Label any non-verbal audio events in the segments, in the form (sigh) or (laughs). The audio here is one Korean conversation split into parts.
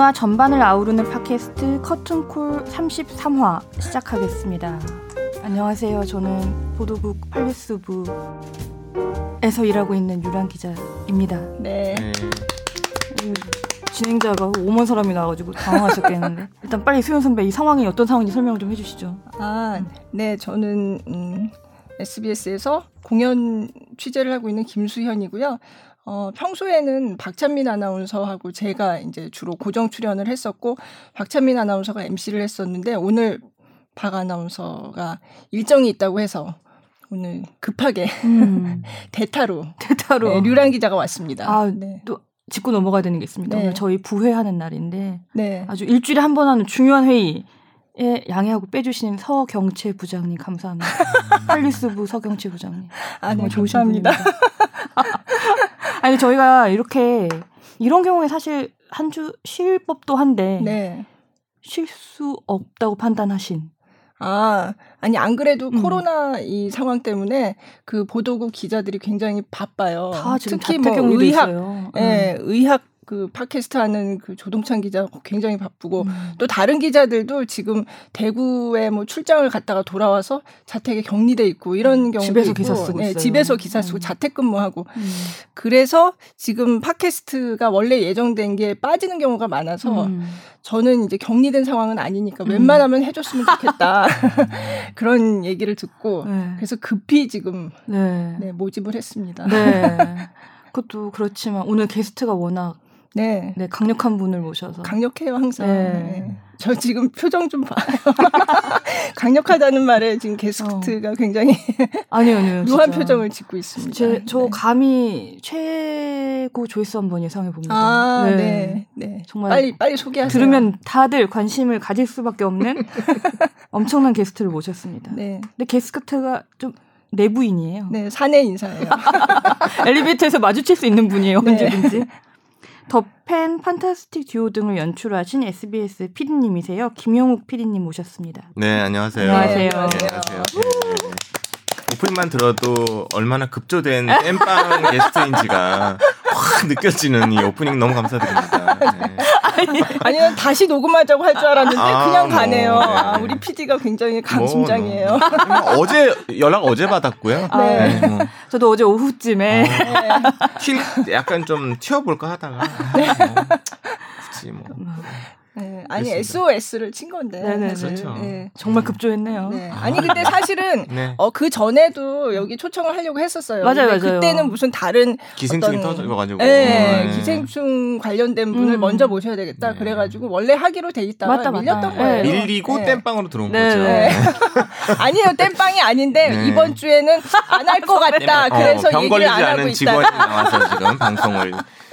문화 전반을 아우르는 팟캐스트 커튼콜 33화 시작하겠습니다. 안녕하세요. 저는 보도국 팔뉴스부에서 일하고 있는 유란 기자입니다. 네. 음, 진행자가 오만 사람이 나와가지고 당황하셨겠는데 (laughs) 일단 빨리 수현 선배 이 상황이 어떤 상황인지 설명 좀 해주시죠. 아, 네. 저는 음, SBS에서 공연 취재를 하고 있는 김수현이고요. 어, 평소에는 박찬민 아나운서하고 제가 이제 주로 고정 출연을 했었고 박찬민 아나운서가 MC를 했었는데 오늘 박 아나운서가 일정이 있다고 해서 오늘 급하게 음, (laughs) 대타로 대타로 네, 류란 기자가 왔습니다. 아, 네. 또 짚고 넘어가야 되는 게 있습니다. 네. 오늘 저희 부회하는 날인데 네. 아주 일주일에 한 번 하는 중요한 회의 에 양해하고 빼주시는 서경채 부장님 감사합니다. 팔리스부 서경채 부장님. 아, 네. 감사합니다. 분입니다. (laughs) 아니 저희가 이렇게 이런 경우에 사실 한 주 쉴 법도 한데 네. 쉴수 없다고 판단하신. 아, 아니, 안 그래도 음. 코로나 이 상황 때문에 그 보도국 기자들이 굉장히 바빠요. 다 지금 특히 뭐 의학. 예, 의학 그 팟캐스트 하는 그 조동찬 기자 굉장히 바쁘고 음. 또 다른 기자들도 지금 대구에 뭐 출장을 갔다가 돌아와서 자택에 격리돼 있고 이런 경우도 집에서 있고 기사 쓰고 네. 집에서 기사 쓰고 음. 자택근무하고 음. 그래서 지금 팟캐스트가 원래 예정된 게 빠지는 경우가 많아서 음. 저는 이제 격리된 상황은 아니니까 음. 웬만하면 해줬으면 좋겠다 (laughs) (laughs) 그런 얘기를 듣고 네. 그래서 급히 지금 네. 네, 모집을 했습니다. 네. (laughs) 그것도 그렇지만 오늘 게스트가 워낙 네. 네, 강력한 분을 모셔서 강력해요 항상. 네. 네. 저 지금 표정 좀 봐요. (laughs) 강력하다는 말에 지금 게스트가 굉장히 아니요 아니요 (laughs) 묘한 어. 표정을 짓고 있습니다. 제, 저 네. 감히 최고 조회수 한 번 예상해 봅니다. 아, 네. 네. 정말 빨리 빨리 소개하세요. 들으면 다들 관심을 가질 수밖에 없는 (laughs) 엄청난 게스트를 모셨습니다. 네. 근데 게스트가 좀 내부인이에요. 네, 사내 인사예요. 엘리베이터에서 마주칠 수 있는 분이에요. 네. 언제든지. 더팬 판타스틱 듀오 등을 연출하신 SBS PD님이세요. 김영욱 PD님 모셨습니다. 네, 안녕하세요. 안녕하세요. 네, 안녕하세요. 네. 오프닝만 들어도 얼마나 급조된 땜빵 게스트인지가 확 느껴지는 이 오프닝 너무 감사드립니다. 네. 아니요, 다시 녹음하자고 할 줄 알았는데 아, 그냥 뭐, 가네요. 네. 아, 우리 PD가 굉장히 강심장이에요. 뭐, 뭐, 어제 연락 어제 받았고요. 네. 뭐, 저도 어제 오후쯤에 쉴 약간 좀 튀어볼까 하다가 네. 뭐, 굳이 뭐 네, 아니 그렇습니다. SOS를 친 건데. 네네네. 사실. 그렇죠. 네. 정말 급조했네요. 네. 아니 근데 사실은 (laughs) 네. 어, 그 전에도 여기 초청을 하려고 했었어요. 맞아요, 맞아요. 그때는 무슨 다른 기생충이 어떤- 터져가지고 네, 네. 기생충 관련된 분을 음. 먼저 모셔야 되겠다. 네. 그래가지고 원래 하기로 돼 있다가 맞다, 맞다. 밀렸던 네. 거예요. 밀리고 네. 땜빵으로 들어온 네. 거죠. 네. (laughs) 아니에요, 땜빵이 아닌데 네. 이번 주에는 안 할 것 같다. 땜빵. 그래서 어, 병 얘기를 걸리지 안 하고 않은 있다. 직원이 나와서 지금 방송을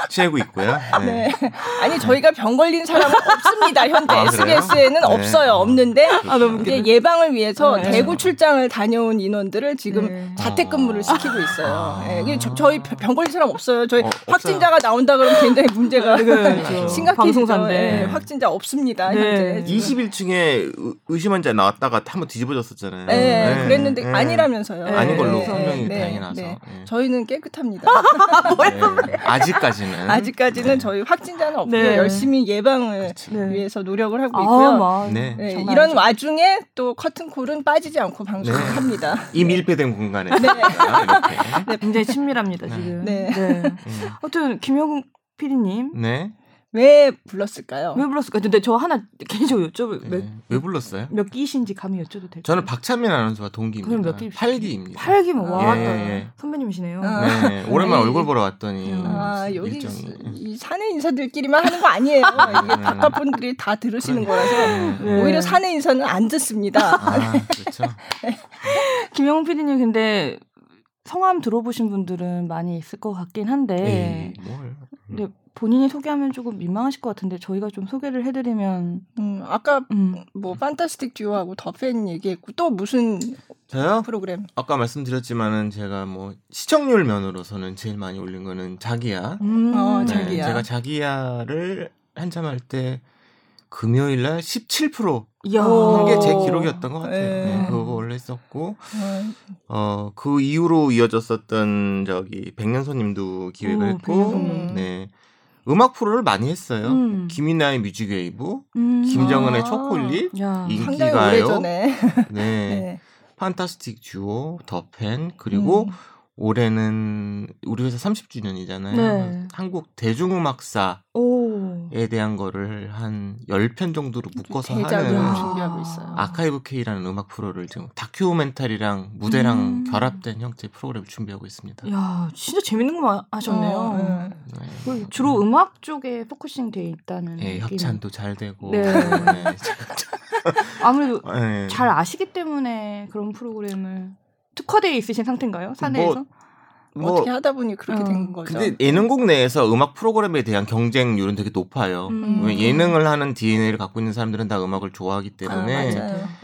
취하고 있고요. 네. (laughs) 네. 아니 저희가 병 걸린 사람은 없습니다. 현재 아? SBS에는 네. 없어요. 없는데 아, 너무 이제 웃기다. 예방을 위해서 네. 대구 출장을 다녀온 인원들을 지금 네. 자택근무를 어. 시키고 있어요. 이게 저, 저희 병 걸린 사람 없어요. 저희 어, 확진자가 나온다 그러면 굉장히 문제가 그렇죠. (laughs) 심각해지죠. 방송사인데. 예, 확진자 없습니다. 네. 현재. 21층에 의심한 자 나왔다가 한번 뒤집어졌었잖아요. 네, 네. 그랬는데 네. 아니라면서요. 아닌 걸로 네, 설명이 네, 다행히 나서. 네. 네. 저희는 깨끗합니다. (laughs) 네. 아직까지는. 아직까지는 저희 확진자는 없고요. 네. 열심히 예방을 네. 위해서 노력을 하고 아, 있고요. 막. 네. 네, 이런. 와중에 또 커튼콜은 빠지지 않고 방송을 네. 합니다. (laughs) 이 밀폐된 공간에 네. 이렇게. 굉장히 친밀합니다 네. 지금. 네. 음. 아무튼 김영욱 PD님 네. 왜 불렀을까요? 왜 불렀을까? 근데 저 하나 개인적으로 여쭤볼 몇, 네. 왜 불렀어요? 몇 기신지 감히 여쭤도 될까요? 저는 박찬민 아나운서와 그럼 동기입니다. 몇 기? 8기입니다. 8기면 와 예, 다 예. 선배님이시네요. 아. 네. 오랜만에 아니, 얼굴 보러 왔더니 아, 여기 일정이. 이 사내 인사들끼리만 하는 거 아니에요. (laughs) 이게 네. 바깥 분들이 다 들으시는 거라서 네. 오히려 사내 인사는 안 듣습니다. 아, 그렇죠. (laughs) 김영욱 PD님 근데 성함 들어보신 분들은 많이 있을 것 같긴 한데 에이, 뭘. 근데 본인이 소개하면 조금 민망하실 것 같은데 저희가 좀 소개를 해드리면 음, 아까 음. 뭐 판타스틱 듀오하고 더팬 얘기했고 또 무슨 저요? 프로그램? 아까 말씀드렸지만은 제가 뭐 시청률 면으로서는 제일 많이 올린 거는 자기야. 음. 어, 네, 자기야. 제가 자기야를 한참 할 때 금요일 날 17% 이야. 오. 한게 제 기록이었던 것 같아요. 네. 네, 그거 원래 했었고 어, 어그 이후로 이어졌었던 저기 백년손님도 기획을 오, 했고 백년손님. 네. 음악 프로를 많이 했어요. 음. 김이나의 뮤직웨이브, 음. 김정은의 아. 초콜릿, 인기가요? 오래전에. 네, (laughs) 네. 판타스틱 듀오, 더팬 그리고 음. 올해는 우리 회사 30주년이잖아요. 네. 한국 대중음악사에 오. 대한 거를 한 10편 정도로 묶어서 하는 준비하고 있어요. 아카이브 K라는 음악 프로를 지금 다큐멘터리랑 무대랑 음. 결합된 형태의 프로그램을 준비하고 있습니다. 야, 진짜 재밌는 거 하셨네요. 어, 네. 네. 주로 음 악 쪽에 focusing 돼 있다는. 예, 느낌. 협찬도 잘 되고. 네. 네. (laughs) 아무래도 네. 잘 아시기 때문에 그런 프로그램을 특화되어 있으신 상태인가요? 사내에서? 뭐 어떻게 하다 보니 그렇게 어. 된 거죠. 근데 예능국 내에서 음악 프로그램에 대한 경쟁률은 되게 높아요. 음. 예능을 하는 DNA를 갖고 있는 사람들은 다 음악을 좋아하기 아, 때문에.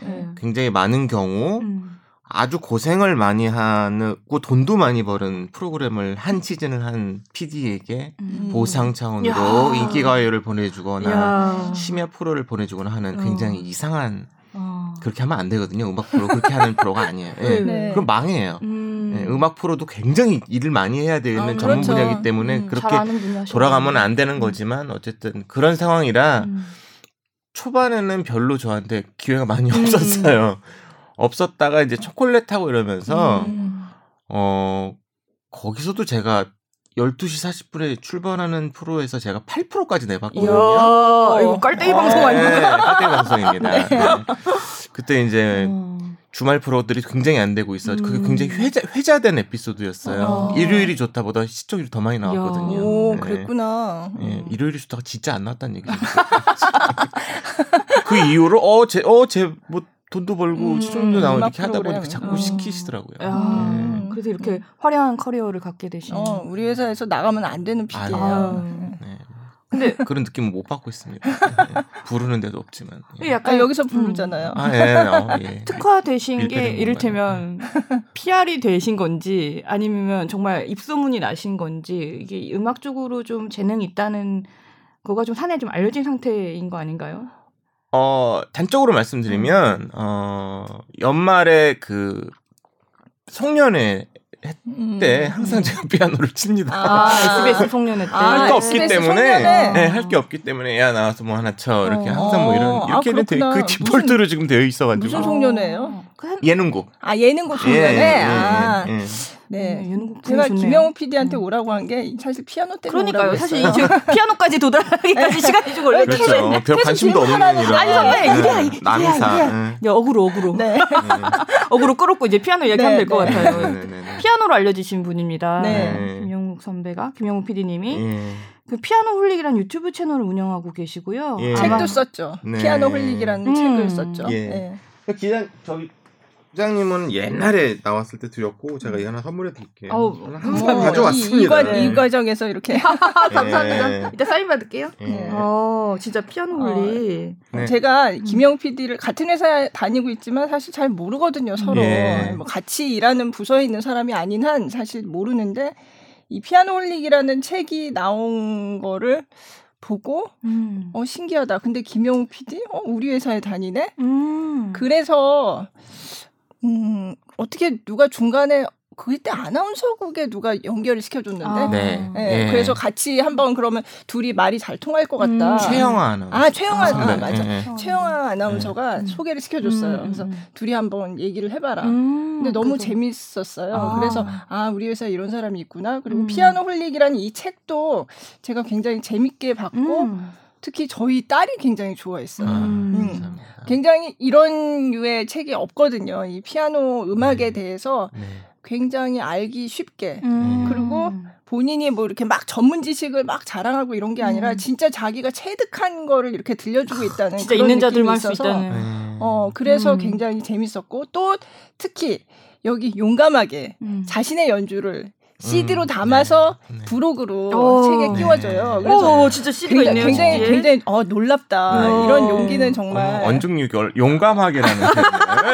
네. 굉장히 많은 경우 음. 아주 고생을 많이 하고 돈도 많이 버는 프로그램을 한 시즌을 한 PD에게 음. 보상 차원으로 야. 인기가요를 보내주거나 야. 심야 프로를 보내주거나 하는 어. 굉장히 이상한 어. 그렇게 하면 안 되거든요. 음악 프로 그렇게 하는 프로가 아니에요. (laughs) 예. 네. 네. 그럼 망해요. 음. 예, 음악 프로도 굉장히 일을 많이 해야 되는 아, 전문 그렇죠. 분야이기 때문에 음, 그렇게. 돌아가면 안 되는 거지만 어쨌든 그런 상황이라 음. 초반에는 별로 저한테 기회가 많이 음. 없었어요. 없었다가 이제 초콜릿 하고 이러면서 음. 어 거기서도 제가 12시 40분에 출발하는 프로에서 제가 8%까지 이야, 내봤거든요. 이거 깔때기 어. 방송 아니에요? 네, 그때 방송입니다. (laughs) 네. 그때 이제 어. 주말 프로들이 굉장히 안 되고 있어. 그게 음. 굉장히 회자, 회자된 에피소드였어요. 어. 일요일이 좋다보다 시청률이 더 많이 나왔거든요. 오, 네. 그랬구나. 예, 음. 일요일이 좋다가 진짜 안 나왔다는 얘기죠. (laughs) 그 이후로 어, 제, 어, 제, 뭐, 돈도 벌고 음, 시청률도 나오고 음악 이렇게 하다 보니까. 자꾸 어. 시키시더라고요. 야, 음. 그래서 이렇게 화려한 커리어를 갖게 되신. 어, 우리 회사에서 나가면 안 되는 PD예요. 아유. 네. 근데 그런 느낌은 못 받고 있습니다. 네. 부르는 데도 없지만. 예. 약간 아, 여기서 부르잖아요. 아, 예, 어, 예. (laughs) 특화되신 게 이를테면 PR이 되신 건지 아니면 정말 입소문이 나신 건지 이게 음악 쪽으로 좀 재능이 있다는 거가 좀 사내에 좀 알려진 상태인 거 아닌가요? 어, 단적으로 말씀드리면, 어, 연말에 그, 송년회 음. 때 항상 제가 피아노를 칩니다. 아, (laughs) SBS 송년회 때. 아, 할게 없기 SBS 때문에, 송년회. 네, 할 게 없기 때문에, 야, 나와서 뭐 하나 쳐. 이렇게 어. 항상 뭐 이런, 아, 이렇게는 되게 그렇구나. 그 디폴트로 지금 되어 있어가지고. 무슨 송년회예요? 예능곡. 아, 예능곡 예, 송년회? 예, 아, 예, 예. 네. 네, 예능곡 제가 좋네요. 김영우 PD한테 음. 오라고 한 게 사실 피아노 때문에 그러니까요. 사실. 이제 (laughs) 피아노까지 도달하기까지 시간이 좀 걸렸죠. 그렇죠. 별 계속 관심도 없는 이런. 아니, 선배, 네, 이래야, 이게 남이사. 이래야, 예. 네, 어그로. 네. (laughs) 끌었고 이제 피아노 얘기하면 네, 될것 네. 같아요. 네, 네, 네. 피아노로 알려지신 분입니다. 네. 김영욱 선배가 김영욱 PD님이 예. 그 피아노 홀릭이라는 유튜브 채널을 운영하고 계시고요. 예. 책도 썼죠. 네. 피아노 홀릭이라는 음. 책을 썼죠. 예. 네. 기장 저기 부장님은 옛날에 나왔을 때 드렸고 제가 이 하나 선물해 드릴게요. 어, 항상 이, 이, 가져왔습니다. 과, 네. 이 과정에서 이렇게 (laughs) 감사합니다. 예. 이따 사인 받을게요. 예. 네. 어, 진짜 피아노 홀릭. 네. 제가 김영 PD를 같은 회사에 다니고 있지만 사실 잘 모르거든요 서로 예. 뭐 같이 일하는 부서에 있는 사람이 아닌 한 사실 모르는데 이 피아노 홀릭이라는 책이 나온 거를 보고 음. 어 신기하다. 근데 김영우 PD 어 우리 회사에 다니네. 음. 그래서 음 어떻게 누가 중간에 그때 아나운서국에 누가 연결을 시켜줬는데 아. 네. 예, 예. 그래서 같이 한번 그러면 둘이 말이 잘 통할 것 같다. 음. 최영아 아나운서. 아 최영아 아, 아, 맞아. 예, 예. 최영아 아나운서가 음. 소개를 시켜줬어요. 음, 그래서 음. 둘이 한번 얘기를 해봐라. 음, 근데 너무 그래서- 재밌었어요. 아. 그래서 아 우리 회사에 이런 사람이 있구나. 그리고 음. 피아노 홀릭이라는 이 책도 제가 굉장히 재밌게 봤고 음. 특히 저희 딸이 굉장히 좋아했어요. 아, 음. 굉장히 이런 류의 책이 없거든요. 이 피아노 음악에 네. 대해서 네. 굉장히 알기 쉽게 음. 그리고 본인이 뭐 이렇게 막 전문 지식을 막 자랑하고 이런 게 아니라 음. 진짜 자기가 체득한 거를 이렇게 들려주고 있다는 진짜 그런 있는 자들만 있어서 있다는. 네. 어 그래서 음. 굉장히 재밌었고 또 특히 여기 용감하게 음. 자신의 연주를 CD로 음, 담아서 네, 네. 브로그로 오. 책에 끼워줘요. 네. 그래서 오, 진짜 CD가 굉장히 있네요. 굉장히, CD에. 굉장히 어 놀랍다. 어. 이런 용기는 정말 어, 언중유결 용감하게라는.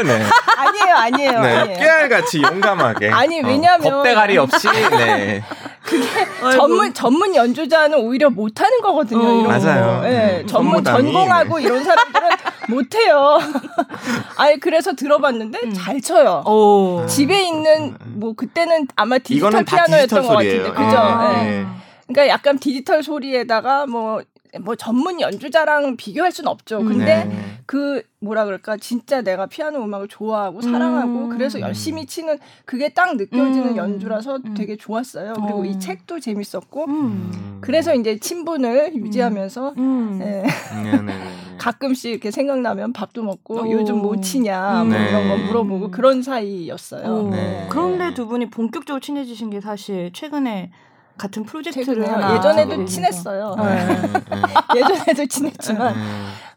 네. 아니에요, 아니에요, 네. 아니에요. 깨알같이 용감하게. 아니, 어, 왜냐면- 겁대가리 없이. 네. (laughs) 아이고. 전문 전문 연주자는 오히려 못하는 거거든요. 어. 이런 맞아요. 네. 전문 전무담이, 전공하고 네. 이런 사람들은 못해요. (laughs) 아니 그래서 들어봤는데 음. 잘 쳐요. 오. 집에 있는 뭐 그때는 아마 디지털 피아노였던 디지털 것 같은데 소리예요. 그죠? 아. 예. 예. 그러니까 약간 디지털 소리에다가 뭐, 뭐 전문 연주자랑 비교할 수는 없죠. 근데 네. 그 뭐라 그럴까 진짜 내가 피아노 음악을 좋아하고 사랑하고 음. 그래서 열심히 치는 그게 딱 느껴지는 음. 연주라서 음. 되게 좋았어요. 그리고 어. 이 책도 재밌었고 음. 그래서 이제 친분을 유지하면서 음. 예, 네네네. (laughs) 가끔씩 이렇게 생각나면 밥도 먹고 오. 요즘 뭐 치냐 뭐 네. 이런 거 물어보고 그런 사이였어요. 어. 네. 그런데 두 분이 본격적으로 친해지신 게 사실 최근에 같은 프로젝트를 하나 예전에도 하게 친했어요. 네. (laughs) 예전에도 친했지만 네.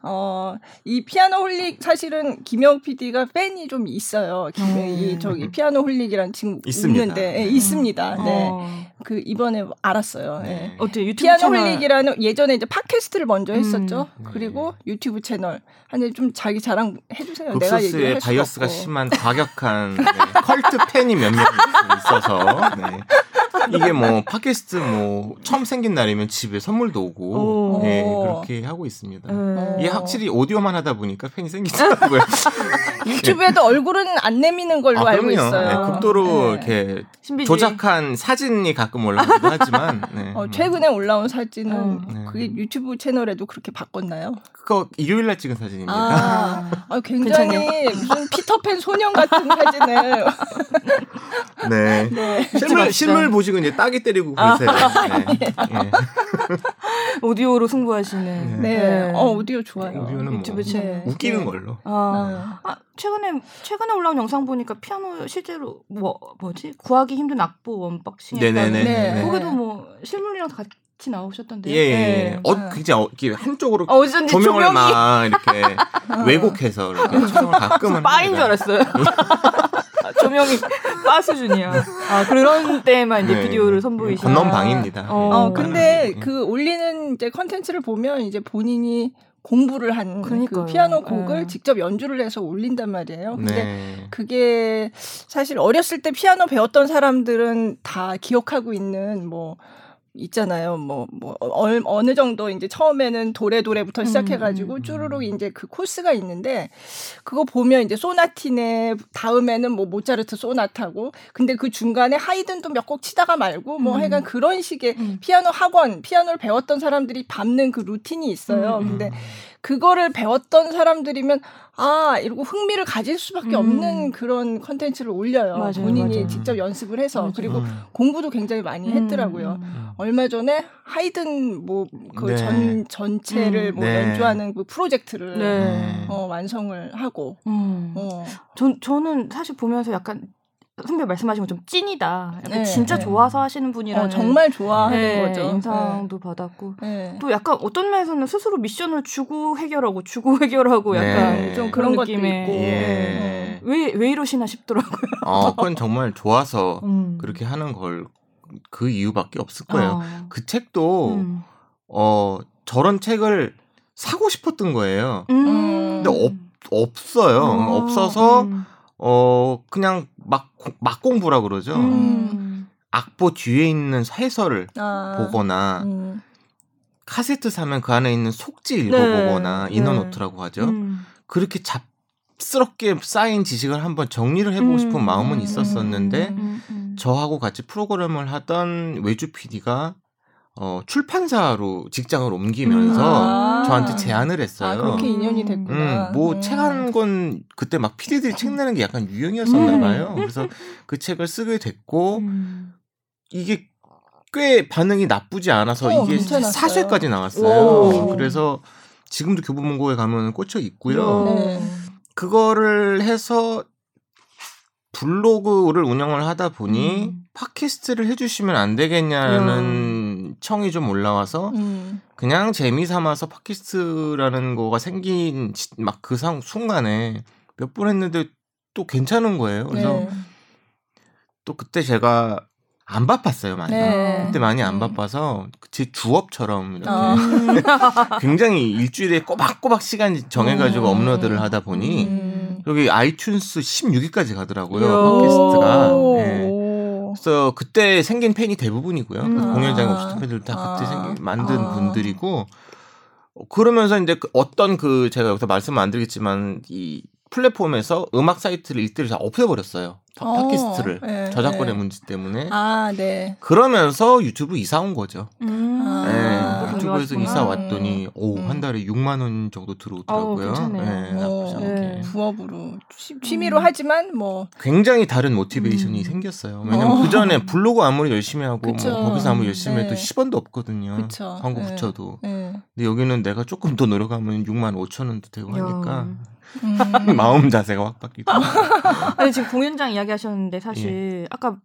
어, 이 피아노 홀릭 사실은 김영 PD가 팬이 좀 있어요. 김, 음. 이 저기 피아노 홀릭이라는 친구 있습니다. 있는데 예, 있습니다. 네. 어. 그 이번에 알았어요. 예. 네. 어때 유튜브 피아노 채널 홀릭이라는 예전에 이제 팟캐스트를 먼저 음. 했었죠. 네. 그리고 유튜브 채널. 아니 좀 자기 자랑 해주세요. 내가 얘기를 급소스의 할 수가 바이어스가 없고. 심한 과격한 네, (laughs) 컬트 팬이 몇 명 있어서 네. 이게 뭐 팟캐스트 뭐 처음 생긴 날이면 집에 선물도 오고 오. 네, 오. 그렇게 하고 있습니다. 네. 이게 확실히 오디오만 하다 보니까 팬이 생기더라고요. (laughs) 유튜브에도 얼굴은 안 내미는 걸로 아, 알고 그럼요. 있어요. 네, 극도로 네. 이렇게 신비주의. 조작한 사진이 가끔 올라오기도 하지만 네. 어, 최근에 올라온 사진은 어. 네. 그게 유튜브 채널에도 그렇게 바꿨나요? 그거 일요일 날 찍은 사진입니다. 아, 아, 굉장히 무슨 피터팬 소년 같은 사진을. (laughs) 네. (laughs) 네. 실물 실물 보 시고 이제 따기 때리고 아. 그러세요. (laughs) 네. 네. (laughs) 오디오로 승부하시는 네. 어, 오디오 좋아요. 오디오는 유튜브 뭐 채널. 웃기는 네. 걸로. 아, 아, 최근에 최근에 올라온 영상 보니까 피아노 실제로 뭐 뭐지 구하기 힘든 악보 unboxing 네네네. 네. 거기도 뭐 실물이랑 다 같이 나오셨던데요. 예, 예. 네. 어, 굉장히 어, 한쪽으로 어, 조명을 조명이 막 이렇게 (laughs) 왜곡해서 이렇게 촬영을 가끔은 바인 줄. 알았어요. 조명이 바 수준이야. 아 그런 때만 이제 네. 비디오를 선보이시는. 건넌 방입니다. 어, 근데 음. 그 올리는 이제 컨텐츠를 보면 이제 본인이 공부를 한 그. 피아노 곡을 네. 직접 연주를 해서 올린단 말이에요. 근데 네. 그게 사실 어렸을 때 피아노 배웠던 사람들은 다 기억하고 있는 뭐 있잖아요. 뭐, 뭐, 얼- 어느 정도 이제 처음에는 도레도레부터 음, 시작해가지고 음. 쭈루룩 이제 그 코스가 있는데 그거 보면 이제 소나티네 다음에는 뭐 모차르트 소나타고 근데 그 중간에 하이든도 몇곡 치다가 말고 뭐 음. 하여간 그런 식의 음. 피아노 학원, 피아노를 배웠던 사람들이 밟는 그 루틴이 있어요. 음, 음. 근데 그거를 배웠던 사람들이면 아 이러고 흥미를 가질 수밖에 음. 없는 그런 컨텐츠를 올려요. 맞아요, 본인이 맞아요. 직접 연습을 해서 맞아요. 그리고 음. 공부도 굉장히 많이 했더라고요. 음. 얼마 전에 하이든 뭐그 네. 전 전체를 음. 뭐 네. 연주하는 그 프로젝트를 네. 어, 완성을 하고 음. 어. 전 저는 사실 보면서 약간 선배 말씀하신 것좀 찐이다. 약간 네, 진짜 네. 좋아서 하시는 분이라는 어, 정말 좋아하는 네, 거죠. 인상도 받았고 네. 또 약간 어떤 면에서는 스스로 미션을 주고 해결하고 주고 (laughs) 해결하고 네. 약간 좀 그런 느낌의 있고. 예. 왜, 왜 이러시나 싶더라고요. (laughs) 어, 그건 정말 좋아서 음. 그렇게 하는 걸 그 이유밖에 없을 거예요. 어. 그 책도 음. 어 저런 책을 사고 싶었던 거예요. 음. 근데 없 없어요. 어, 없어서 음. 어 그냥 막 막 공부라 그러죠. 음. 악보 뒤에 있는 해설을 아. 보거나 음. 카세트 사면 그 안에 있는 속지 네. 읽어보거나 네. 인어노트라고 하죠. 음. 그렇게 잡스럽게 쌓인 지식을 한번 정리를 해보고 싶은 음. 마음은 음. 있었었는데 음. 음. 저하고 같이 프로그램을 하던 외주 PD가 어, 출판사로 직장을 옮기면서 아. 저한테 제안을 아 했어요. 그렇게 인연이 음. 됐구나. 음, 뭐 음. 책한 권 그때 막 PD들이 책 내는 게 약간 유행이었었나 음. 봐요. 그래서 그 책을 쓰게 됐고 음. 이게 꽤 반응이 나쁘지 않아서 어, 이게. 사쇄까지 나왔어요. 오. 그래서 지금도 교보문고에 가면 꽂혀 있고요. 어. 네. 그거를 해서 블로그를 운영을 하다 보니 음. 팟캐스트를 해주시면 안 되겠냐는 청이 좀 올라와서 음. 그냥 재미 삼아서 팟캐스트라는 거가 생긴 막 그 순간에 몇 번 했는데 또 괜찮은 거예요. 그래서 네. 또 그때 제가 안 바빴어요 많이. 네. 그때 많이 안 음. 바빠서 제 주업처럼 이렇게 아. (laughs) 굉장히 일주일에 꼬박꼬박 시간 정해가지고 음. 업로드를 하다 보니 음. 여기 아이튠스 16위까지 가더라고요. 팟캐스트가. 오. 예. 그래서 그때 생긴 팬이 대부분이고요. 음. 그 공연장에 아. 오셨던 팬들 다 그때 아. 생긴 만든 아. 분들이고 어, 그러면서 이제 그 어떤 그 제가 여기서 말씀 안 드리겠지만 이 플랫폼에서 음악 사이트를 일대를 다 없애버렸어요. 팟- 어, 팟캐스트를 네, 저작권의 네. 문제 때문에 아, 네. 그러면서 유튜브 이사 온 거죠. 음. 아, 네, 유튜브에서. 이사 왔더니 오, 음. 한 달에 6만 원 정도 들어오더라고요. 괜찮네요. 않게. 네. 부업으로 취, 취미로 음. 하지만 뭐 굉장히 다른 모티베이션이 음. 생겼어요. 왜냐면 어. 그 전에 블로그 아무리 열심히 하고 그쵸. 뭐 거기서 아무리 열심히 해도 네. 10원도 없거든요. 그쵸. 광고 네. 붙여도. 네. 근데 여기는 내가 조금 더 노력하면 6만 5천 원도 되고 야. 하니까 음. (laughs) 마음 자세가 확 바뀌고. 아니 지금 공연장 이야기하셨는데 사실 예. 아까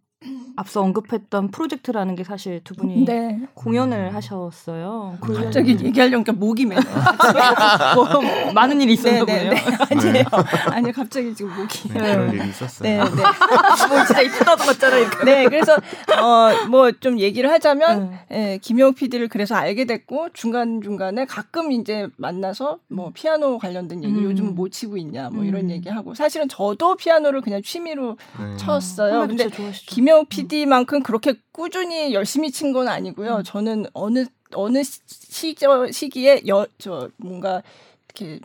앞서 언급했던 프로젝트라는 게 사실 두 분이 네. 공연을 하셨어요. 그 갑자기 얘기하려니까 목이 메. (laughs) 뭐 많은 일이 있었나 네, 네, 보네요. 네. (laughs) 아니에요. 아니요, 갑자기 지금 목이. 네, 그런 일이 있었어요. 네, 네. (laughs) 뭐 진짜 이쁘다 같잖아요. 이거. 네, 그래서 어 뭐 좀 얘기를 하자면 네. 예, 김용 PD를 그래서 알게 됐고 중간 중간에 가끔 이제 만나서 뭐 피아노 관련된 얘기 음. 요즘 뭐 치고 있냐 뭐 이런 음. 얘기하고 사실은 저도 피아노를 그냥 취미로 네. 쳤어요. 근데 진 김용 PD만큼 그렇게 꾸준히 열심히 친 건 아니고요. 음. 저는 어느 어느 시저 시기에 여 저 뭔가 이렇게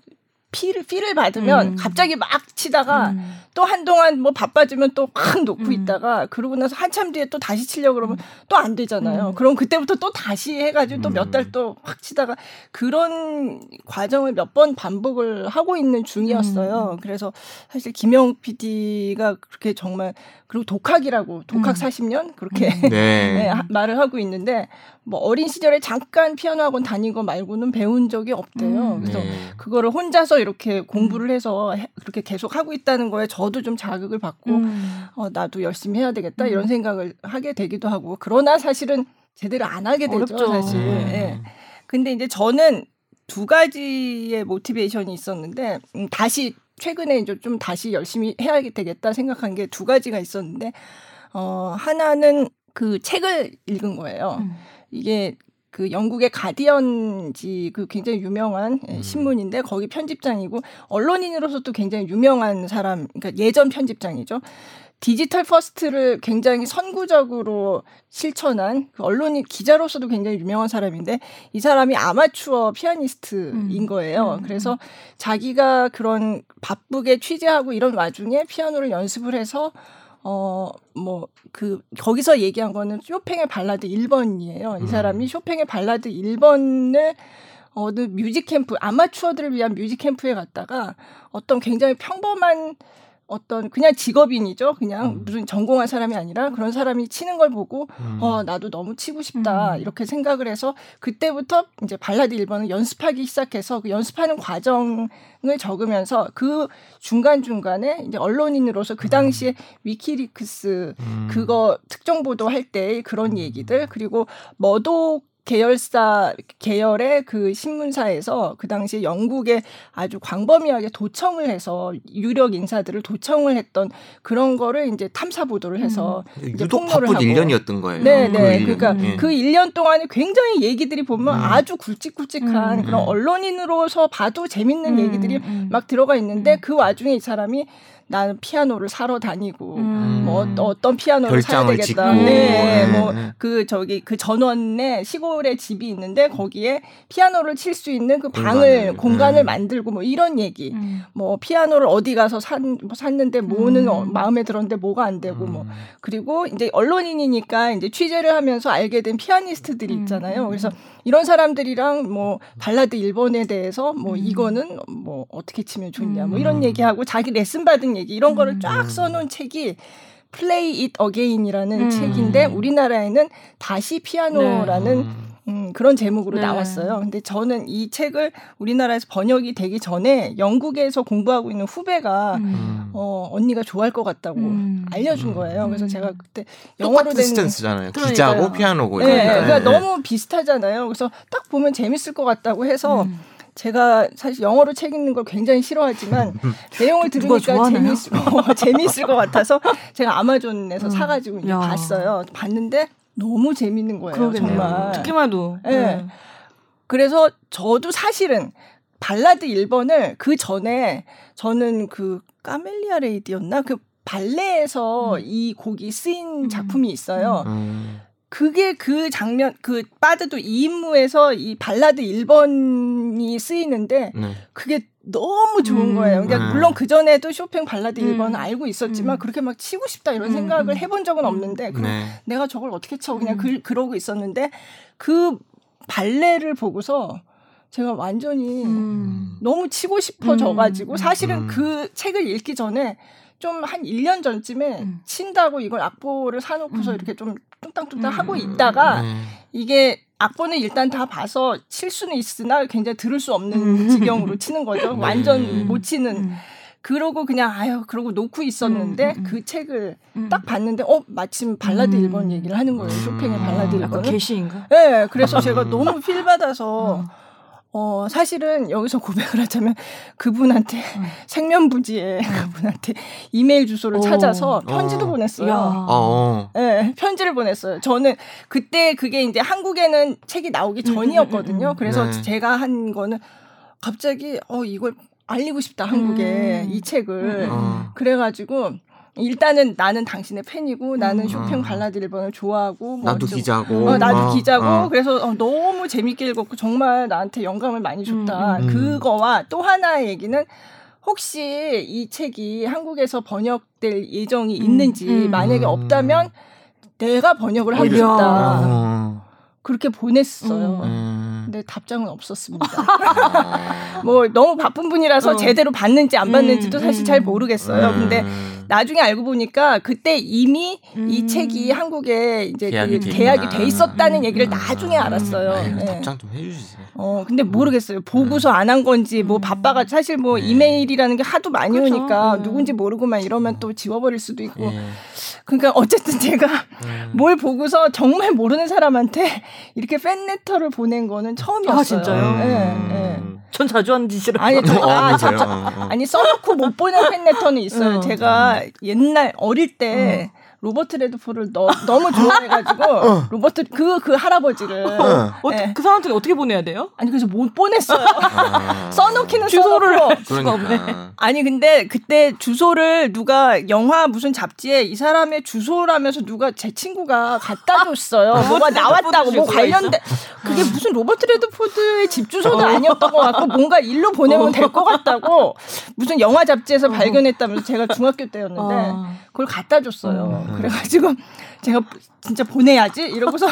피를 피를 받으면 음. 갑자기 막 치다가 음. 또 한동안 뭐 바빠지면 또 확 놓고 음. 있다가 그러고 나서 한참 뒤에 또 다시 치려고 그러면 또 안 되잖아요. 음. 그럼 그때부터 또 다시 해가지고 또 몇달 음. 또확 치다가 그런 과정을 몇 번 반복을 하고 있는 중이었어요. 음. 그래서 사실 김영 PD가 그렇게 정말 그리고 독학이라고 독학 음. 40년 그렇게 음. 네. (laughs) 네, 하- 말을 하고 있는데 뭐 어린 시절에 잠깐 피아노 학원 다닌 거 말고는 배운 적이 없대요. 음. 그래서 네. 그거를 혼자서 이렇게 공부를 해서 해- 그렇게 계속 하고 있다는 거에 저도 좀 자극을 받고 음. 어, 나도 열심히 해야 되겠다 음. 이런 생각을 하게 되기도 하고 그러나 사실은 제대로 안 하게 되죠 어렵죠. 사실. 음. 예. 근데 이제 저는 두 가지의 모티베이션이 있었는데 음, 다시 최근에 이제 좀 다시 열심히 해야 되겠다 생각한 게 두 가지가 있었는데 어 하나는 그 책을 읽은 거예요. 음. 이게 그 영국의 가디언지 그 굉장히 유명한 예, 음. 신문인데 거기 편집장이고 언론인으로서도 굉장히 유명한 사람 그러니까 예전 편집장이죠. digital first를 굉장히 선구적으로 실천한 그 언론인 기자로서도 굉장히 유명한 사람인데 이 사람이 아마추어 피아니스트인 음. 거예요. 음. 그래서 자기가 그런 바쁘게 취재하고 이런 와중에 피아노를 연습을 해서 어 뭐 그 거기서 얘기한 거는 쇼팽의 발라드 1번이에요. 이 음. 사람이 쇼팽의 발라드 1번을 어느 music 캠프 아마추어들을 위한 music 캠프에 갔다가 어떤 굉장히 평범한 어떤 그냥 직업인이죠. 그냥 음. 무슨 전공한 사람이 아니라 그런 사람이 치는 걸 보고 음. 어 나도 너무 치고 싶다 음. 이렇게 생각을 해서 그때부터 이제 발라드 1번을 연습하기 시작해서 그 연습하는 과정을 적으면서 그 중간 중간에 이제 언론인으로서 그 당시에 위키리크스 음. 그거 특정 보도할 때 그런 얘기들 그리고 머독 계열사 계열의 그 신문사에서 그 당시에 영국에 아주 광범위하게 도청을 해서 유력 인사들을 도청을 했던 그런 거를 이제 탐사 보도를 해서 이제 유독 폭로를 바쁜 하고. 1년이었던 거예요. 네, 그 네. 1년. 그러니까 음. 그 1년 동안에 굉장히 얘기들이 보면 음. 아주 굵직굵직한 음. 그런 음. 언론인으로서 봐도 재밌는 음, 얘기들이 음. 막 들어가 있는데 음. 그 와중에 이 사람이 나는 피아노를 사러 다니고 음. 뭐 어, 어떤 피아노를 사야 되겠다. 네, 네. 뭐 그 저기 그 전원에 시골에 집이 있는데 거기에 피아노를 칠 수 있는 그 방을 공간을. 공간을 음. 만들고 뭐 이런 얘기. 음. 뭐 피아노를 어디 가서 산, 뭐 샀는데 뭐는 음. 어, 마음에 들었는데 뭐가 안 되고 뭐 음. 그리고 이제 언론인이니까 이제 취재를 하면서 알게 된 피아니스트들이 음, 있잖아요. 음, 그래서 이런 사람들이랑 뭐 발라드 1번에 대해서 뭐 음. 이거는 뭐 어떻게 치면 좋냐 뭐 음. 이런 얘기하고 자기 레슨 받은 얘기 이런 거를 음. 쫙 써놓은 책이 Play It Again이라는 음. 책인데 우리나라에는 다시 피아노라는 음. 음, 그런 제목으로 네. 나왔어요. 근데 저는 이 책을 우리나라에서 번역이 되기 전에 영국에서 공부하고 있는 후배가 음. 어, 언니가 좋아할 것 같다고 음. 알려준 음. 거예요. 그래서 음. 제가 그때 영어로 된 스탠스잖아요. 그러니까요. 기자고 피아노고 네. 그러니까 네. 너무 비슷하잖아요. 그래서 딱 보면 재밌을 것 같다고 해서 음. 제가 사실 영어로 책 읽는 걸 굉장히 싫어하지만 (laughs) 내용을 들으니까? 재밌을, 어, 재밌을 것 같아서 제가 아마존에서 음. 사가지고. 봤어요. 봤는데 너무 재밌는 거예요. 그러겠네요. 정말. 듣기만 해도. 네. 그래서 저도 사실은 발라드 1번을 그 전에 저는 그 까멜리아 레이디였나 그 발레에서 음. 이 곡이 쓰인 음. 작품이 있어요. 음. 그게 그 장면 그 파드되 2인무에서 이 발라드 1번이 쓰이는데 네. 그게 너무 좋은 음. 거예요. 그러니까 음. 물론 그 전에도 쇼팽 발라드 음. 1번은 알고 있었지만 음. 그렇게 막 치고 싶다 이런 음. 생각을 음. 해본 적은 음. 없는데 그럼 네. 내가 저걸 어떻게 쳐 그냥 음. 그, 그러고 있었는데 그 발레를 보고서 제가 완전히 음. 너무 치고 싶어져 가지고 음. 사실은 음. 그 책을 읽기 전에 좀 한 1년 전쯤에 음. 친다고 이걸 악보를 사놓고서 음. 이렇게 좀 뚱땅뚱땅 음. 하고 있다가 네. 이게 악보는 일단 다 봐서 칠 수는 있으나 굉장히 들을 수 없는 음. 지경으로 치는 거죠. 완전 음. 못 치는. 음. 그러고 그냥 아유 그러고 놓고 있었는데 음. 그 책을 음. 딱 봤는데 어 마침 발라드 음. 1번 얘기를 하는 거예요. 쇼팽의 발라드 음. 약간 1번을. 게시인가? 네, 그래서 음. 제가 너무 필 받아서 음. 어 사실은 여기서 고백을 하자면 그분한테 음. 생면부지에 그분한테 이메일 주소를 오. 찾아서 편지도 어. 보냈어요. 야. 어. 네, 편지를 보냈어요. 저는 그때 그게 이제 한국에는 책이 나오기 음, 전이었거든요. 음, 음. 그래서 네. 제가 한 거는 갑자기 어 이걸 알리고 싶다 한국에 음. 이 책을 음. 어. 그래가지고 일단은 나는 당신의 팬이고 나는 음. 쇼팽 어. 발라드 1번을 좋아하고 뭐 나도 어쩌고 기자고. 어, 나도 어, 기자고 어. 그래서 어, 너무 재밌게 읽었고 정말 나한테 영감을 많이 줬다. 음, 음. 그거와 또 하나의 얘기는 혹시 이 책이 한국에서 번역될 예정이 음, 있는지 음. 만약에 음. 없다면 내가 번역을 하고. 싶다. 어. 그렇게 보냈어요. 음. 근데 답장은 없었습니다. (laughs) 뭐 너무 바쁜 분이라서 어. 제대로 받는지 안 받는지도 음, 사실 음. 잘 모르겠어요. 음. 근데 나중에 알고 보니까 그때 이미 이 음. 책이 한국에 이제 계약이 그돼 계약이. 돼 있었다는 음. 얘기를 음. 나중에 알았어요. 아유, 네. 답장 좀 해주세요. 어 근데 모르겠어요. 보고서 안 한 건지 뭐 음. 바빠가 사실 뭐 네. 이메일이라는 게 하도 많이 그렇죠. 오니까 음. 누군지 모르고만 이러면 또 지워버릴 수도 있고. 예. 그러니까 어쨌든 제가 음. 뭘 보고서 정말 모르는 사람한테 (laughs) 이렇게 팬레터를 보낸 거는 처음이었어요. 아, 진짜요? 음. 전 자주 하는 짓이라. 아니, 저, (laughs) 어, 아, 어, 어. 아니 써놓고 못 보낸 팬레터는 있어요. 어. 제가 옛날 어릴 때 로버트 레드포를 너, 너무 좋아해가지고 (laughs) 로버트 그그 할아버지를 어. 어, 예. 그 사람한테 어떻게 보내야 돼요? 아니 그래서 못 보냈어요. 아. (laughs) 써놓기는 주소를 없네. 그러니까. 아니 근데 그때 주소를 누가 영화 무슨 잡지에 이 사람의 주소라면서 누가 제 친구가 갖다 줬어요. (laughs) 뭐가 나왔다고 뭐 관련된 그게 무슨 로버트 레드포드의 집 주소는 아니었던 것 같고 뭔가 일로 보내면 될 것 같다고 무슨 영화 잡지에서 발견했다면서 제가 중학교 때였는데 아. 그걸 갖다 줬어요. 음. 그래가지고 제가 진짜 보내야지 이러고서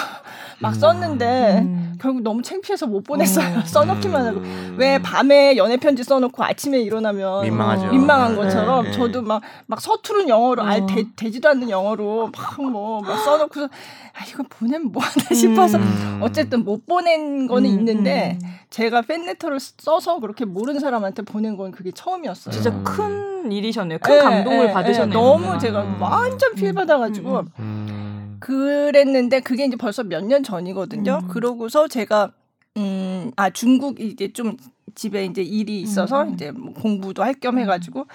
막 썼는데 음. 결국 너무 창피해서 못 보냈어요. 어. (laughs) 써놓기만 하고 음. 왜 밤에 연애 편지 써놓고 아침에 일어나면 민망하죠. 민망한 네, 것처럼 네. 저도 막 막 서투른 영어로 어. 알 되, 되지도 않는 영어로 막 뭐막 써놓고서 아 이거 보내면 뭐하나 싶어서 음. 어쨌든 못 보낸 거는 음, 있는데 음. 제가 팬레터를 써서 그렇게 모르는 사람한테 보낸 건 그게 처음이었어요. 진짜 음. 큰 일이셨네요. 큰 예, 감동을 예, 받으셨네요. 예, 너무 음. 제가 음. 완전 필 받아가지고 음, 음. 그랬는데 그게 이제 벌써 몇 년 전이거든요. 음. 그러고서 제가 음, 아 중국 이제 좀 집에 이제 일이 있어서 음. 이제 뭐 공부도 할 겸 해가지고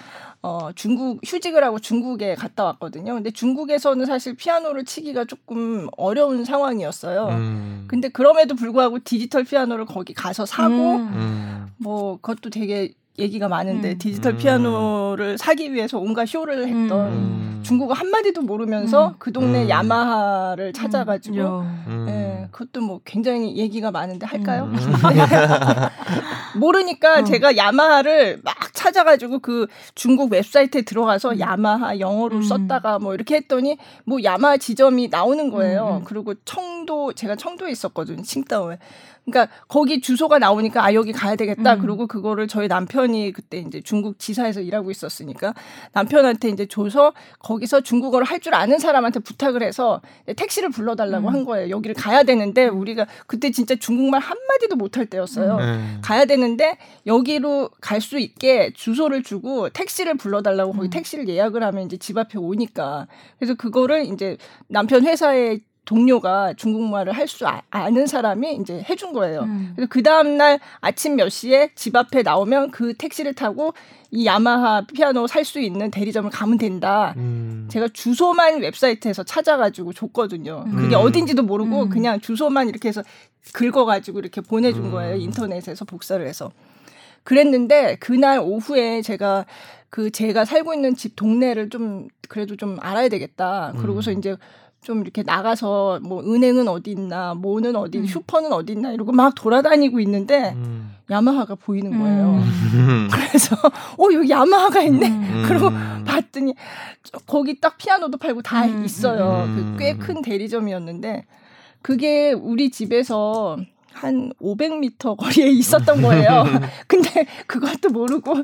어 중국 휴직을 하고 중국에 갔다 왔거든요. 근데 중국에서는 사실 피아노를 치기가 조금 어려운 상황이었어요. 음. 근데 그럼에도 불구하고 디지털 피아노를 거기 가서 사고 음. 음. 뭐 그것도 되게 얘기가 많은데 음. 디지털 음. 피아노를 사기 위해서 온갖 쇼를 했던 음. 중국어 한 마디도 모르면서 음. 그 동네 음. 야마하를 찾아가지고 야. 음. 예, 그것도 뭐 굉장히 얘기가 많은데 할까요? 음. (laughs) 모르니까 어. 제가 야마하를 막 찾아가지고 그 중국 웹사이트에 들어가서 야마하 영어로 음. 썼다가 뭐 이렇게 했더니 뭐 야마하 지점이 나오는 거예요. 음. 그리고 청도 제가 청도에 있었거든요. 칭다오에. 그러니까 거기 주소가 나오니까 아 여기 가야 되겠다. 음. 그리고 그거를 저희 남편이 그때 이제 중국 지사에서 일하고 있었으니까 남편한테 이제 줘서 거기서 중국어를 할 줄 아는 사람한테 부탁을 해서 택시를 불러달라고 음. 한 거예요. 여기를 가야 되는데 우리가 그때 진짜 중국말 한 마디도 못할 때였어요. 음. 가야 되는데 여기로 갈 수 있게 주소를 주고 택시를 불러달라고 거기 음. 택시를 예약을 하면 이제 집 앞에 오니까 그래서 그거를 이제 남편 회사의 동료가 중국말을 할줄 아는 사람이 이제 해준 거예요. 음. 그래서 그 다음날 아침 몇 시에 집 앞에 나오면 그 택시를 타고 이 야마하 피아노 살 수 있는 대리점을 가면 된다. 음. 제가 주소만 웹사이트에서 찾아가지고 줬거든요. 그게 음. 어딘지도 모르고 음. 그냥 주소만 이렇게 해서 긁어가지고 이렇게 보내준 음. 거예요. 인터넷에서 복사를 해서. 그랬는데 그날 오후에 제가 그 제가 살고 있는 집 동네를 좀 그래도 좀 알아야 되겠다. 그러고서 음. 이제 좀 이렇게 나가서 뭐 은행은 어디 있나, 뭐는 어디, 음. 슈퍼는 어디 있나 이러고 막 돌아다니고 있는데 음. 야마하가 보이는 거예요. 음. (laughs) 그래서 어 여기 야마하가 있네. 음. (laughs) 그리고 음. 봤더니 저- 거기 딱 피아노도 팔고 다 음. 있어요. 음. 그꽤 큰 대리점이었는데 그게 우리 집에서 한 500m 거리에 있었던 거예요. (laughs) 근데 그것도 모르고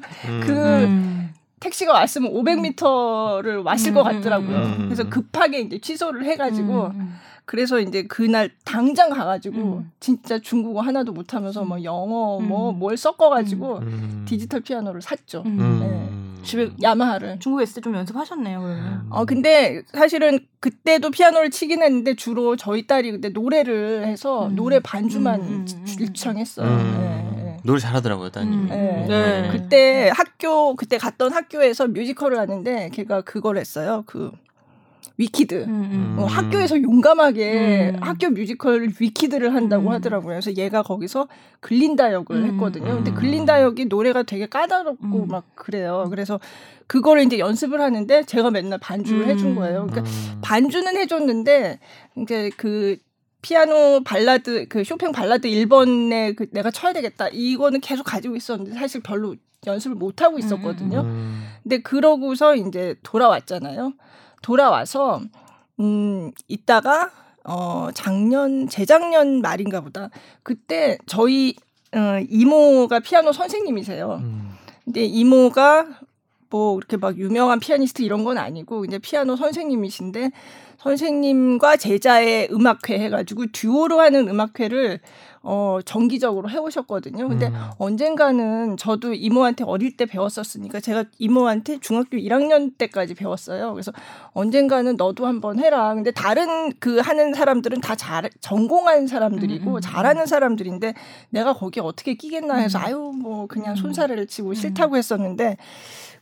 그 음. 택시가 왔으면 500m를 왔을 음, 것 같더라고요. 음, 음, 그래서 음. 급하게 이제 취소를 해가지고 음. 그래서 이제 그날 당장 가가지고 음. 진짜 중국어 하나도 못하면서 뭐 영어 뭐 음. 뭘 섞어가지고 음. 디지털 피아노를 샀죠. 음. 음. 집에 야마하를. 중국에 있을 때 좀 연습하셨네요, 그러면. 어 근데 사실은 그때도 피아노를 치긴 했는데 주로 저희 딸이 그때 노래를 해서 음. 노래 반주만 음, 음, 음. 일창했어요. 음. 네, 네. 노래 잘하더라고요, 따님이. 음. 네. 네. 그때 학교 그때 갔던 학교에서 뮤지컬을 하는데 걔가 그걸 했어요. 그 위키드. 음, 음. 어, 학교에서 용감하게 음. 학교 뮤지컬 위키드를 한다고 음. 하더라고요. 그래서 얘가 거기서 글린다 역을 음. 했거든요. 근데 음. 글린다 역이 노래가 되게 까다롭고 음. 막 그래요. 그래서 그거를 이제 연습을 하는데 제가 맨날 반주를 음. 해준 거예요. 그러니까 음. 반주는 해줬는데 이제 그 피아노 발라드 그 쇼팽 발라드 1번에 그 내가 쳐야 되겠다 이거는 계속 가지고 있었는데 사실 별로 연습을 못 하고 있었거든요. 음. 근데 그러고서 이제 돌아왔잖아요. 돌아와서 음 있다가 어 작년 재작년 말인가 보다 그때 저희 어, 이모가 피아노 선생님이세요. 음. 근데 이모가 뭐 이렇게 막 유명한 피아니스트 이런 건 아니고 이제 피아노 선생님이신데 선생님과 제자의 음악회 해가지고 듀오로 하는 음악회를 어 정기적으로 해오셨거든요. 근데 음. 언젠가는 저도 이모한테 어릴 때 배웠었으니까 제가 이모한테 중학교 1학년 때까지 배웠어요. 그래서 언젠가는 너도 한번 해라. 근데 다른 그 하는 사람들은 다 잘 전공한 사람들이고 음, 음, 음. 잘하는 사람들인데 내가 거기에 어떻게 끼겠나 해서 음. 아유 뭐 그냥 음. 손사래를 치고 음. 싫다고 했었는데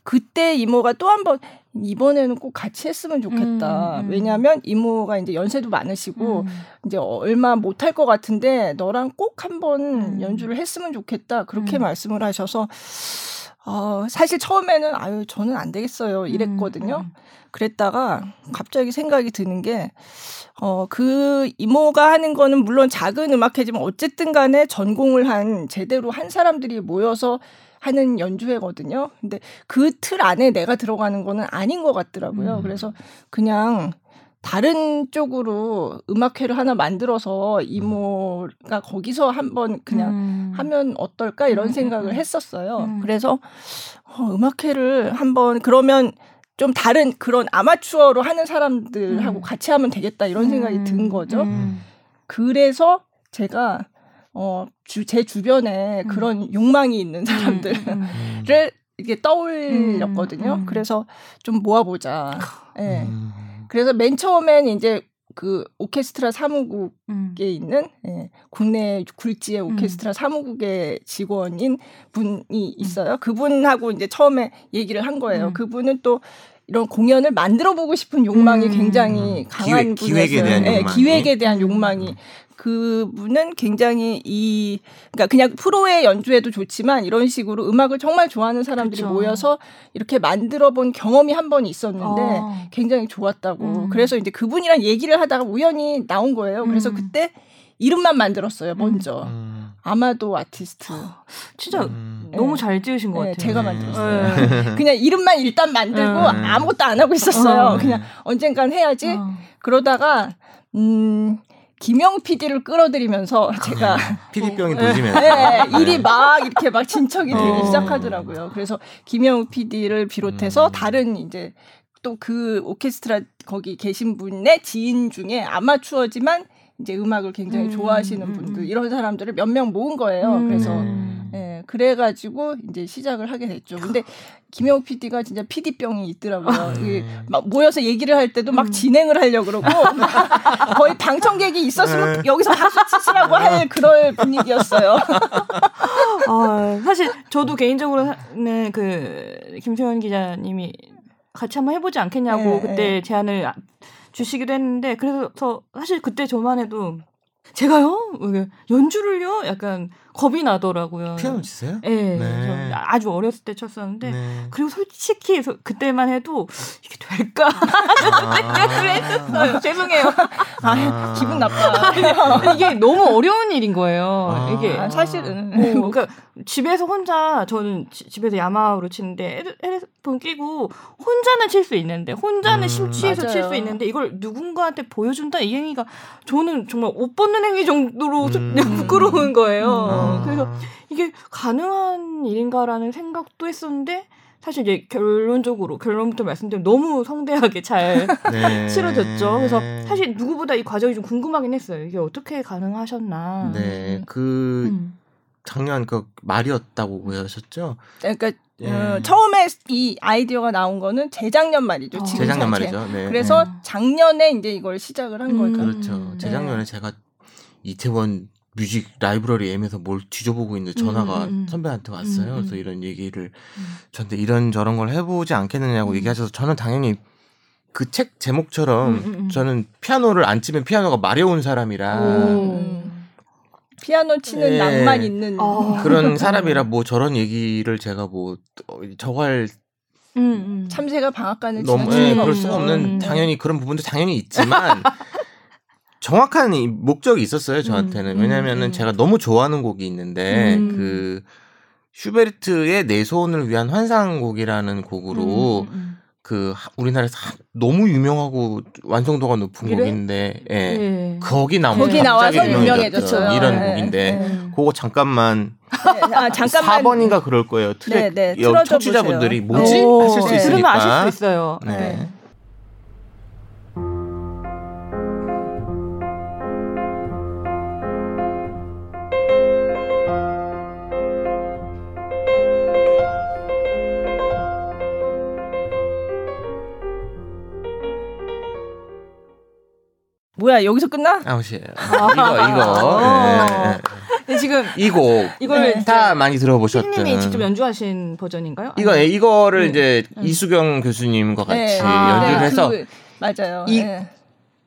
그때 이모가 또 한번 이번에는 꼭 같이 했으면 좋겠다. 음, 음. 왜냐하면 이모가 이제 연세도 많으시고 음. 이제 얼마 못할 것 같은데 너랑 꼭 한번 음. 연주를 했으면 좋겠다. 그렇게 음. 말씀을 하셔서 어, 사실 처음에는 아유 저는 안 되겠어요 이랬거든요. 음. 그랬다가 갑자기 생각이 드는 게 어, 그 이모가 하는 거는 물론 작은 음악회지만 어쨌든 간에 전공을 한 제대로 한 사람들이 모여서 하는 연주회거든요. 근데 그 틀 안에 내가 들어가는 거는 아닌 것 같더라고요. 음. 그래서 그냥 다른 쪽으로 음악회를 하나 만들어서 이모가 거기서 한번 그냥 음. 하면 어떨까 이런 음, 생각을 음, 음. 했었어요. 음. 그래서 어, 음악회를 한번 그러면 좀 다른 그런 아마추어로 하는 사람들하고 음. 같이 하면 되겠다 이런 생각이 든 거죠. 음. 그래서 제가 어, 주, 제 주변에 음. 그런 욕망이 있는 사람들을 음. 음. 이렇게 떠올렸거든요. 음, 음. 그래서 좀 모아보자. 예. 음. 그래서 맨 처음엔 이제 그 오케스트라 사무국 음. 에 있는 예, 국내 굴지의 오케스트라 사무국의 직원인 분이 있어요. 그분하고 이제 처음에 얘기를 한 거예요. 음. 그분은 또 이런 공연을 만들어 보고 싶은 욕망이 음. 굉장히 음. 강한 기획- 기획에 분이었어요. 대한 예, 욕망이. 기획에 대한 음. 욕망이 그분은 굉장히 이 그러니까 그냥 프로의 연주에도 좋지만 이런 식으로 음악을 정말 좋아하는 사람들이 그쵸. 모여서 이렇게 만들어 본 경험이 한 번 있었는데 어. 굉장히 좋았다고. 음. 그래서 이제 그분이랑 얘기를 하다가 우연히 나온 거예요. 그래서 음. 그때 이름만 만들었어요. 먼저 음. 아마도 아티스트. 진짜 음. 너무 네. 잘 지으신 것 네, 같아요. 제가 네. 만들었어요. 네. (laughs) 그냥 이름만 일단 만들고 음. 아무것도 안 하고 있었어요. 어. 그냥 언젠간 해야지. 어. 그러다가 음 김영 PD를 끌어들이면서 제가 피디병이 도지면서 네, 일이 막 이렇게 막 진척이 되기 어. 시작하더라고요. 그래서 김영우 PD를 비롯해서 음. 다른 이제 또 그 오케스트라 거기 계신 분의 지인 중에 아마추어지만 이제 음악을 굉장히 음, 좋아하시는 음, 분들 음. 이런 사람들을 몇 명 모은 거예요. 음. 그래서 음. 예, 그래가지고 이제 시작을 하게 됐죠. 근데 김영우 PD가 진짜 PD병이 있더라고요. 음. 이게 막 모여서 얘기를 할 때도 막 음. 진행을 하려고 그러고 (laughs) 거의 방청객이 있었으면 네. 여기서 박수 치시라고 할 그럴 분위기였어요. (laughs) 아, 사실 저도 개인적으로는 그 김소연 기자님이 같이 한번 해보지 않겠냐고 네, 그때 네. 제안을 아- 주시기도 했는데 그래서 사실 그때 저만 해도 제가요? 연주를요? 약간 겁이 나더라고요. 피아노 치세요? 예, 네. 저 아주 어렸을 때 쳤었는데 네. 그리고 솔직히 서- 그때만 해도 이게 될까 (laughs) 생각을 했었어요. 죄송해요. 아, 기분 나빠. 이게 너무 어려운 일인 거예요. 아. 이게 아, 사실은 어, 그러니까 집에서 혼자 저는 지- 집에서 야마하로 치는데 헤드- 헤드폰 끼고 혼자는 칠 수 있는데 혼자는 음. 심취해서 칠 수. 있는데 이걸 누군가한테 보여준다 이 행위가 저는 정말 옷 벗는 행위 정도로 소- 음. (laughs) 부끄러운 거예요. 아. 그래서 이게 가능한 일인가라는 생각도 했었는데 사실 이제 결론적으로 결론부터 말씀드리면 너무 성대하게 잘 (laughs) 네. 치러졌죠. 그래서 사실 누구보다 이 과정이 좀 궁금하긴 했어요. 이게 어떻게 가능하셨나. 네, 그 음. 작년 그 말이었다고 보셨죠? 그러니까 예. 어, 처음에 이 아이디어가 나온 거는 재작년 말이죠. 어. 재작년. 말이죠. 네. 그래서 네. 작년에 이제 이걸 시작을 한 음. 거죠. 그렇죠. 음. 재작년에 네. 제가 이태원 뮤직 라이브러리 M에서 뭘 뒤져보고 있는데 전화가 음, 음, 음. 선배한테 왔어요. 음, 음. 그래서 이런 얘기를 음. 저한테 이런 저런 걸 해보지 않겠느냐고 음. 얘기하셔서 저는 당연히 그 책 제목처럼 음, 음, 음. 저는 피아노를 안 치면 피아노가 마려운 사람이라 오. 음. 피아노 치는 네. 낭만 있는 아. 그런 (laughs) 사람이라 뭐 저런 얘기를 제가 뭐 어, 저할 음, 음. 참새가 방앗간을 너무 수가 그럴 수가 없는. 없는 음. 당연히 그런 부분도 당연히 있지만 (laughs) 정확한 이 목적이 있었어요 저한테는 음, 왜냐면은 음. 제가 너무 좋아하는 곡이 있는데 음. 그 슈베르트의 내 손을 위한 환상곡이라는 곡으로 음, 음, 그 하- 우리나라에서 하- 너무 유명하고 완성도가 높은 그래? 곡인데 예. 예. 거기 나와서 거기 나와서 유명해졌죠. 이런 네. 곡인데 네. 그거 잠깐만 네, 아, 잠깐만 4번인가 그럴 거예요. 트랙 네, 네, 청취자분들이. 뭐지 오, 하실 수 네. 있으니까. 들으면 아실 수 있어요. 네. 뭐야 여기서 끝나? 아웃이에요. 이거 이거 아. 예, 예. 근데 지금 이 곡 이걸 네. 다 많이 들어보셨던 피디님이 직접 연주하신 버전인가요? 이거 예, 이거를 음. 이제 음. 이수경 교수님과 같이 네. 아, 연주를 네. 해서 그, 맞아요. 이- 네.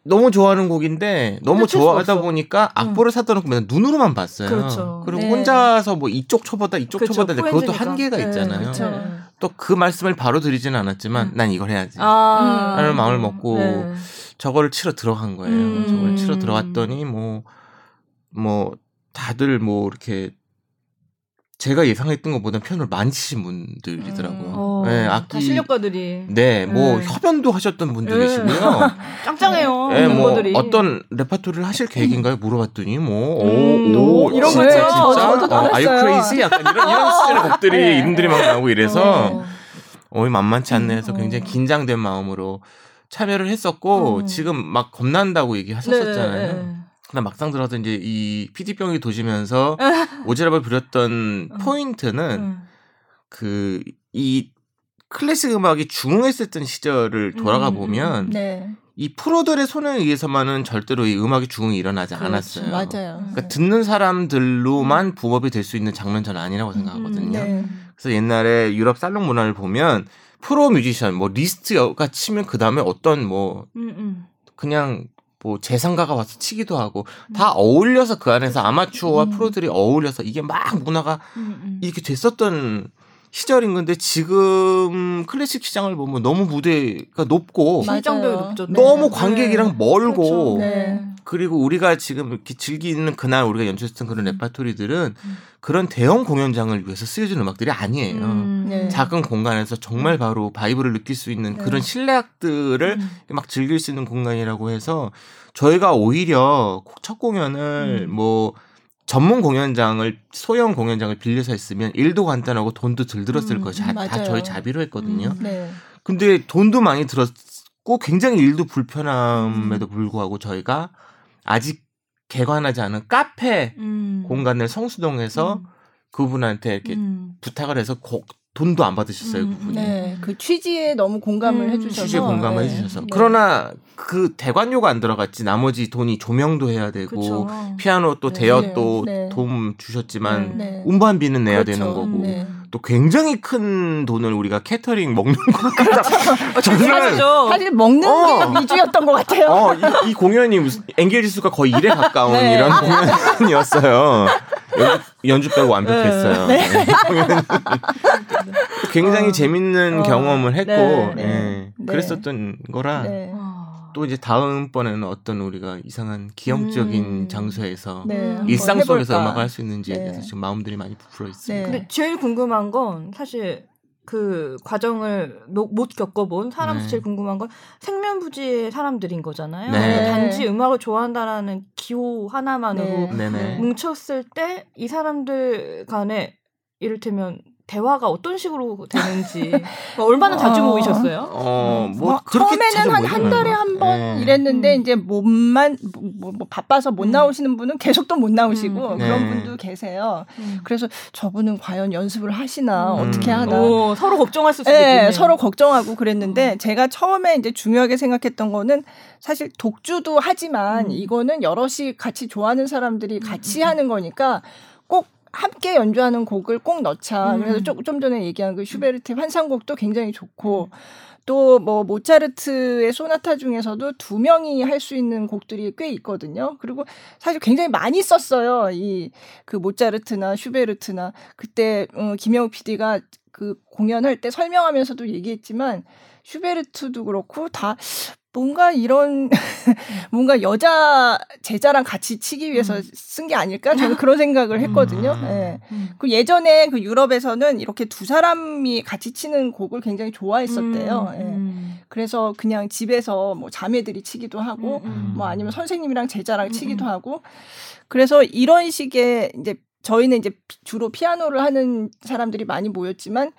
너무 좋아하는 곡인데 너무 좋아하다. 보니까 악보를 사다 놓고 맨날 눈으로만 봤어요. 그렇죠. 리고 네. 혼자서 뭐 이쪽 쳐보다 이쪽 그렇죠. 쳐보다 그것도. 한계가 네, 있잖아요. 그렇죠. 또그 말씀을 바로 드리지는 않았지만 음. 난 이걸 해야지. 아. 라는 마음을 먹고 네. 저거를 치러 들어간 거예요. 음. 저걸 치러 들어갔더니 뭐, 뭐, 다들 뭐, 이렇게, 제가 예상했던 것보다 피아노를 많이 치신 분들이더라고요. 어, 네, 다 악기. 실력가들이 네, 뭐, 네. 협연도 하셨던 분들이시고요. (laughs) 짱짱해요. 네, 뭐, 멤버들이. 어떤 레파토리를 하실 계획인가요? 물어봤더니, 뭐, 음, 오, 오, 이런 진짜, 거예요. 진짜? 저도 어, 알았어요. crazy? 약간 이런, 이런 수준의 곡들이, (laughs) 네. 이름들이 막 나오고 이래서, 어. 어이 만만치 않네 해서 음, 어. 굉장히 긴장된 마음으로 참여를 했었고 음. 지금 막 겁난다고 얘기하셨었잖아요. 네, 네. 근데 막상 들어서 이제 이 피디병이 도시면서 (laughs) 오지랖을 부렸던 음. 포인트는 음. 그이 클래식 음악이 중흥했었던 시절을 돌아가 음, 보면 네, 이 프로들의 손에 의해서만은 절대로 이 음악의 중흥이 일어나지 그렇죠. 않았어요. 맞아요. 그러니까 듣는 사람들로만 부업이 될 수 있는 장르는 저는 아니라고 생각하거든요. 네. 그래서 옛날에 유럽 살롱 문화를 보면 프로 뮤지션 뭐 리스트가 치면 그 다음에 어떤 뭐 음, 음. 그냥 뭐 재산가가 와서 치기도 하고 다 어울려서 그 안에서 아마추어와 음. 프로들이 어울려서 이게 막 문화가 음, 음. 이렇게 됐었던 시절인 건데 지금 클래식 시장을 보면 너무 무대가 높고 맞아요. 너무 네. 관객이랑 멀고 그렇죠. 네. 그리고 우리가 지금 이렇게 즐기는 그날 우리가 연주했던 그런 레파토리들은 음. 그런 대형 공연장을 위해서 쓰여진 음악들이 아니에요. 음. 네. 작은 공간에서 정말 바로 vibe를 느낄 수 있는 네. 그런 실내악들을 음. 막 즐길 수 있는 공간이라고 해서 저희가 오히려 첫 공연을 음. 뭐 전문 공연장을 소형 공연장을 빌려서 했으면 일도 간단하고 돈도 덜 들었을 음, 거예요. 자- 다. 저희 자비로 했거든요. 음. 네. 근데 돈도 많이 들었고 굉장히 일도 음. 불편함에도 불구하고 저희가 아직 개관하지 않은 카페 음. 공간을 성수동에서 음. 그분한테 이렇게 음. 부탁을 해서 곡 돈도 안 받으셨어요 음, 그분이. 네, 그 취지에 너무 공감을 음, 해주셔서 취지에 공감을 네. 해주셔서 네. 그러나 그 대관료가 안 들어갔지 나머지 돈이 조명도 해야 되고 그쵸. 피아노 또 네. 대여 또 네. 도움 주셨지만 네. 운반비는 내야 그렇죠. 되는 거고 네. 또 굉장히 큰 돈을 우리가 캐터링 먹는 거 어, 정말이죠. 사실 먹는 어. 게 위주였던 것 같아요. 어, 이, 이 공연이 무슨 엥겔지수가 거의 1에 가까운 (laughs) 네. 이런 공연이었어요. 연주, 연주 빼고 완벽했어요. 네. 공연이. (laughs) 굉장히 어. 재밌는 어. 경험을 했고, 네, 네. 예, 네. 그랬었던 거라 네. 와. 또 이제 다음번에는 어떤 우리가 이상한 기형적인 음. 장소에서 네. 일상 속에서 해볼까. 음악을 할 수 있는지에 네. 대해서 지금 마음들이 많이 부풀어 있습니다. 네. 근데 제일 궁금한 건 사실 그 과정을 못, 못 겪어본 사람 네. 제일 궁금한 건 생면부지의 사람들인 거잖아요. 네. 단지 음악을 좋아한다라는 기호 하나만으로 네. 뭉쳤을 때 이 사람들 간에 이를테면 대화가 어떤 식으로 되는지 (laughs) 얼마나 자주 어. 모이셨어요? 어, 뭐, 뭐 그렇게 자주 처음에는 한 한 달에 않아요. 한번 네. 이랬는데 음. 이제 몸만 뭐, 뭐 바빠서 못 음. 나오시는 분은 계속 또 못 나오시고 음. 그런 네. 분도 계세요. 음. 그래서 저분은 과연 연습을 하시나 음. 어떻게 하나. 오, 서로 걱정할 수도 네, 있겠네요. 서로 걱정하고 그랬는데 제가 처음에 이제 중요하게 생각했던 거는 사실 독주도 하지만 음. 이거는 여럿이 같이 좋아하는 사람들이 같이 음. 하는 거니까 꼭 함께 연주하는 곡을 꼭 넣자. 음. 그래서 좀, 좀 전에 얘기한 그 슈베르트의 환상곡도 굉장히 좋고 또 뭐 모차르트의 소나타 중에서도 두 명이 할 수 있는 곡들이 꽤 있거든요. 그리고 사실 굉장히 많이 썼어요. 이 그 모차르트나 슈베르트나 그때 어, 김영우 PD가 그 공연할 때 설명하면서도 얘기했지만 슈베르트도 그렇고 다 뭔가 이런 (laughs) 뭔가 여자 제자랑 같이 치기 위해서 음. 쓴게 아닐까 저는 그런 생각을 했거든요. 음. 예. 음. 그 예전에 그 유럽에서는 이렇게 두 사람이 같이 치는 곡을 굉장히 좋아했었대요. 음, 예. 음. 그래서 그냥 집에서 뭐 자매들이 치기도 하고 음, 뭐 아니면 선생님이랑 제자랑 음, 치기도 음. 하고 그래서 이런 식의 이제 저희는 이제 피- 주로 피아노를 하는 사람들이 많이 모였지만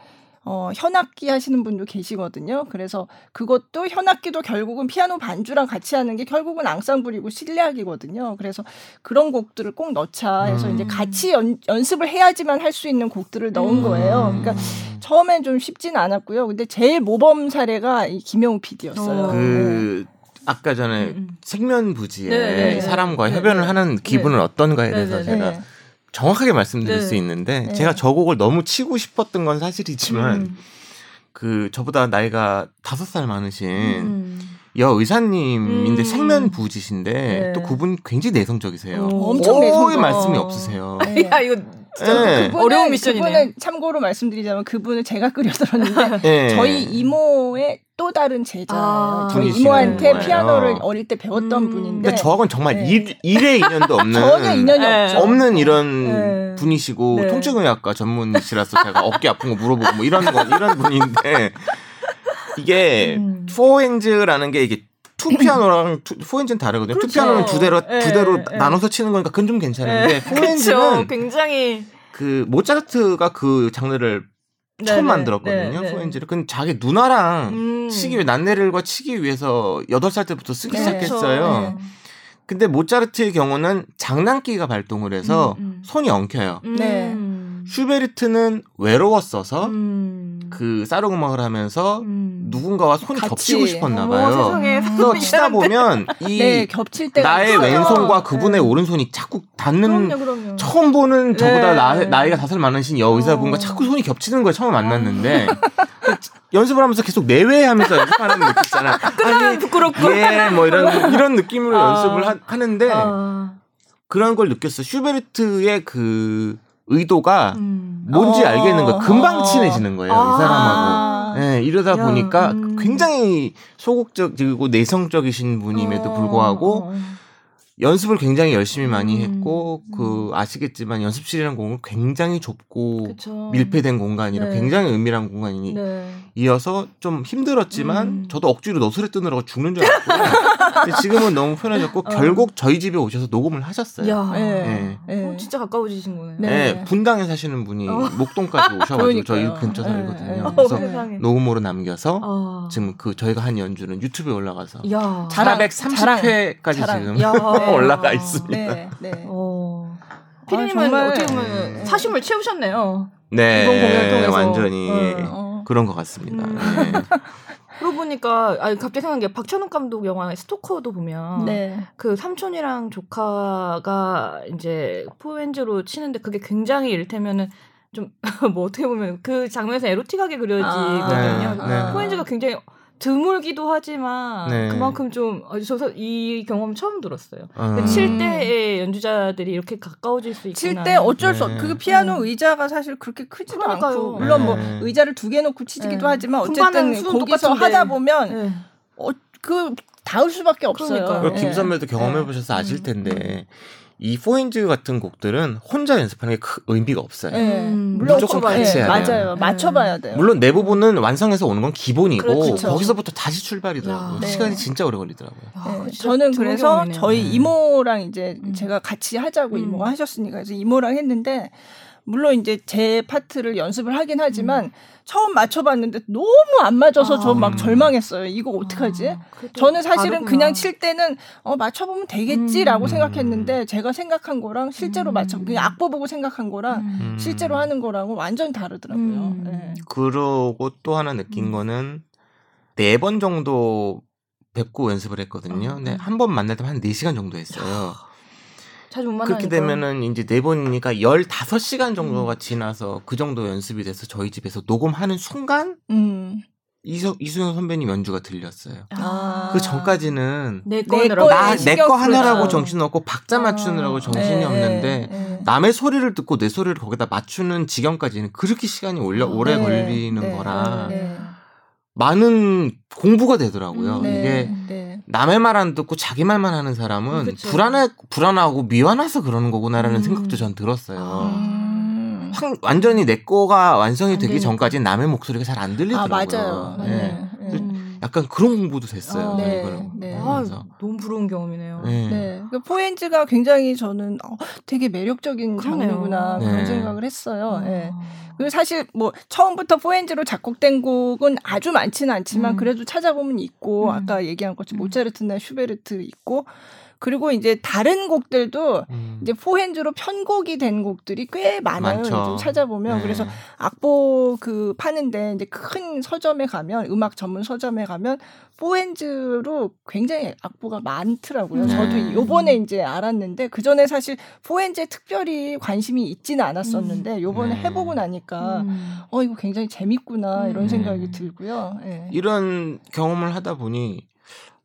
어, 현악기 하시는 분도 계시거든요. 그래서 그것도 현악기도 결국은 피아노 반주랑 같이 하는 게 결국은 앙상블이고 실내악이거든요. 그래서 그런 곡들을 꼭 넣자 해서 음. 이제 같이 연, 연습을 해야지만 할 수 있는 곡들을 넣은 음. 거예요. 그러니까 처음엔 좀 쉽진 않았고요. 근데 제일 모범 사례가 이 김영우 PD였어요. 어. 그 아까 전에 음, 음. 생면부지에 네, 네, 사람과 네, 협연을 네. 하는 기분은 어떤가에 대해서 네, 네, 제가 네. 정확하게 말씀드릴 네. 수 있는데 네. 제가 저 곡을 너무 치고 싶었던 건 사실이지만 음. 그 저보다 나이가 다섯 살 많으신 음. 여 의사님인데 음. 생면 부지신데 네. 또 그분 굉장히 내성적이세요. 오. 엄청 내성적. 말씀이 없으세요. 네. 야 이거 네. 그분은- 어려운 미션이네요. 그분은 참고로 말씀드리자면 그분을 제가 끓여들었는데 네. 저희 이모의 또 다른 제자예요. 아. 저희 이모한테 거예요. 피아노를 어릴 때 배웠던 음. 분인데 근데 저하고는 정말 네. 일, 일의 인연도 (laughs) 없는 전혀 인연이 네. 없죠. 없는 이런 네. 분이시고 네. 통증의학과 전문이시라서 제가 어깨 아픈 거 물어보고 뭐 이런 거 이런 분인데 (laughs) 이게 음. four hands라는 게 이게 two piano랑 two, four hands는 다르거든요. two 그렇죠. 피아노는 두 대로 네, 두 대로 네. 나눠서 치는 거니까 그건 좀 괜찮은데 (laughs) 그렇죠. four hands는 굉장히 그 모차르트가 그 장르를 처음 네네. 만들었거든요. 네, 네. four hands를. 근데 자기 누나랑 음. 치기 위해 난네를과 치기 위해서 여덟 살 때부터 쓰기 네. 시작했어요. 그렇죠. 근데 모차르트의 경우는 장난기가 발동을 해서 음, 음. 손이 엉켜요. 음. 네. 음. 슈베르트는 외로웠어서 음. 그 사르 음악을 하면서 음. 누군가와 손이 같이. 겹치고 싶었나 봐요. 세상에. 그래서 치다 보면 이 네 겹칠 때가 나의 있어요. 왼손과 그분의 네. 오른손이 자꾸 닿는 그럼요, 그럼요. 처음 보는 저보다 네. 나, 나이가 다섯 살 많으신 여의사분과 어. 자꾸 손이 겹치는 거예요. 처음 만났는데 (laughs) 연습을 하면서 계속 내외하면서 연습하는 느낌 있잖아. (laughs) 끝나면 부끄럽고. 예, 뭐 이런 (laughs) 이런 느낌으로 아. 연습을 하, 하는데 아. 그런 걸 느꼈어. 슈베르트의 그 의도가 음. 뭔지 어. 알겠는 거예요. 금방 어. 친해지는 거예요. 아. 이 사람하고. 예, 이러다 야, 보니까 음. 굉장히 소극적이고 내성적이신 분임에도 어, 불구하고. 연습을 굉장히 열심히 많이 음. 했고 그 아시겠지만 연습실이라는 공은 굉장히 좁고 그쵸. 밀폐된 공간이라 네. 굉장히 은밀한 공간이니 네. 이어서 좀 힘들었지만 음. 저도 억지로 너스레 뜨느라고 죽는 줄 알았고요. 근데 (laughs) 지금은 너무 편해졌고 어. 결국 저희 집에 오셔서 녹음을 하셨어요. 야. 네. 예. 네. 어, 진짜 가까워지신 거네요. 네. 예, 분당에 사시는 분이 어. 목동까지 (laughs) 오셔가지고 저희 그러니까요. 근처 네, 살거든요. 네. 어, 그래서. 녹음으로 남겨서 아. 지금 그 저희가 한 연주는 유튜브에 올라가서 야. 자랑, 430회까지 자랑. 지금 야. (laughs) 올라가 있습니다. 네, 네. 어. 피디님은 정말- 어떻게 보면 사심을 채우셨네요. 네, 이번 공연을 통해서. 완전히 어. 그런 것 같습니다. 음. 네. 그러고 보니까 아니 갑자기 생각난 게 박찬욱 감독 영화 스토커도 보면 네. 그 삼촌이랑 조카가 이제 포엔즈로 치는데 그게 굉장히 이를테면은 좀 (laughs) 뭐 어떻게 보면 그 장면에서 에로틱하게 그려지거든요. 네, 네. 포엔즈가 굉장히 드물기도 하지만 네. 그만큼 좀 어, 저서 이 경험 처음 들었어요. 어. 칠 때의 연주자들이 이렇게 가까워질 수 있구나. 칠때 어쩔 수 없. 네. 그 피아노 음. 의자가 사실 그렇게 크지도 그러니까요. 않고 물론 뭐 네. 의자를 두 개 놓고 치기도 네. 하지만 어쨌든 거기서 똑같은데. 하다 보면 네. 어, 그 닿을 수밖에 없어요. 그러니까요. 그리고 김 선배도 경험해 보셔서 아실 음. 텐데 이 four hands 같은 곡들은 혼자 연습하는 게 크- 의미가 없어요. 예. 음, 물론 무조건 그- 같이 예, 해야 돼요. 맞아요. 맞춰봐야 돼요. 물론 내 부분은 완성해서 오는 건 기본이고 그렇죠. 거기서부터 다시 출발이더라고요. 야. 네. 시간이 진짜 오래 걸리더라고요. 야, 네, 저는 그래서. 저희 네. 이모랑 이제 음. 제가 같이 하자고 음. 이모가 하셨으니까 그래서 이모랑 했는데 물론 이제 제 파트를 연습을 하긴 하지만 처음 맞춰봤는데 너무 안 맞아서 음. 아. 저막 절망했어요. 이거 어떡하지? 아, 저는 사실은 다르구나. 그냥 칠 때는 어 맞춰보면 되겠지라고 음. 생각했는데 제가 생각한 거랑 실제로 음. 맞춰 그냥 악보 보고 생각한 거랑 음. 실제로 하는 거랑은 완전 다르더라고요. 음. 네. 그러고 또 하나 느낀 음. 거는 네 번 정도 뵙고 연습을 했거든요. 음. 근데 한번 만날 때만 한 4시간 정도 했어요. 자주 못 만나니까. 그렇게 되면은 이제 네 번이니까 15시간 정도가 지나서 그 정도 연습이 돼서 저희 집에서 녹음하는 순간 음. 이서, 이수영 선배님 연주가 들렸어요. 아. 그 전까지는 내내 거느라고. 거에 나, 신경 내거 하느라고. 정신 없고 박자 맞추느라고 아, 정신이 네, 없는데 네. 남의 소리를 듣고 내 소리를 거기다 맞추는 지경까지는 그렇게 시간이 올려, 아, 오래 네, 걸리는 네, 거라 네. 많은 공부가 되더라고요. 음, 네, 이게 네. 남의 말 안 듣고 자기 말만 하는 사람은 그쵸. 불안해 불안하고 미안해서 그러는 거구나라는 음. 생각도 전 들었어요. 아. 음. 확- 완전히 내 거가 완성이 안 되기. 전까지는 남의 목소리가 잘안아 들리더라고요. 맞아요. 네. 네. 네. 음. 약간 그런 공부도 됐어요. 아, 네, 이거를 네. 아. 너무 부러운 경험이네요. 네. 네. 그 포엔즈가 굉장히 저는 어, 되게 매력적인 그러네요. 장르구나 그런 네. 생각을 했어요. 아. 예. 그리고 사실 뭐 처음부터 포엔즈로 작곡된 곡은 아주 많지는 않지만 음. 그래도 찾아보면 있고 음. 아까 얘기한 것처럼 음. 모차르트나 슈베르트 있고 그리고 이제 다른 곡들도 음. 이제 포핸즈로 편곡이 된 곡들이 꽤 많아요. 많죠. 요즘 찾아보면 네. 그래서 악보 그 파는데 이제 큰 서점에 가면 음악 전문 서점에 가면 포핸즈로 굉장히 악보가 많더라고요. 네. 저도 요번에 이제 알았는데 그 전에 사실 포핸즈에 특별히 관심이 있지는 않았었는데 요번에 네. 해보고 나니까 음. 어 이거 굉장히 재밌구나 이런 음. 생각이 들고요. 예. 이런 경험을 하다 보니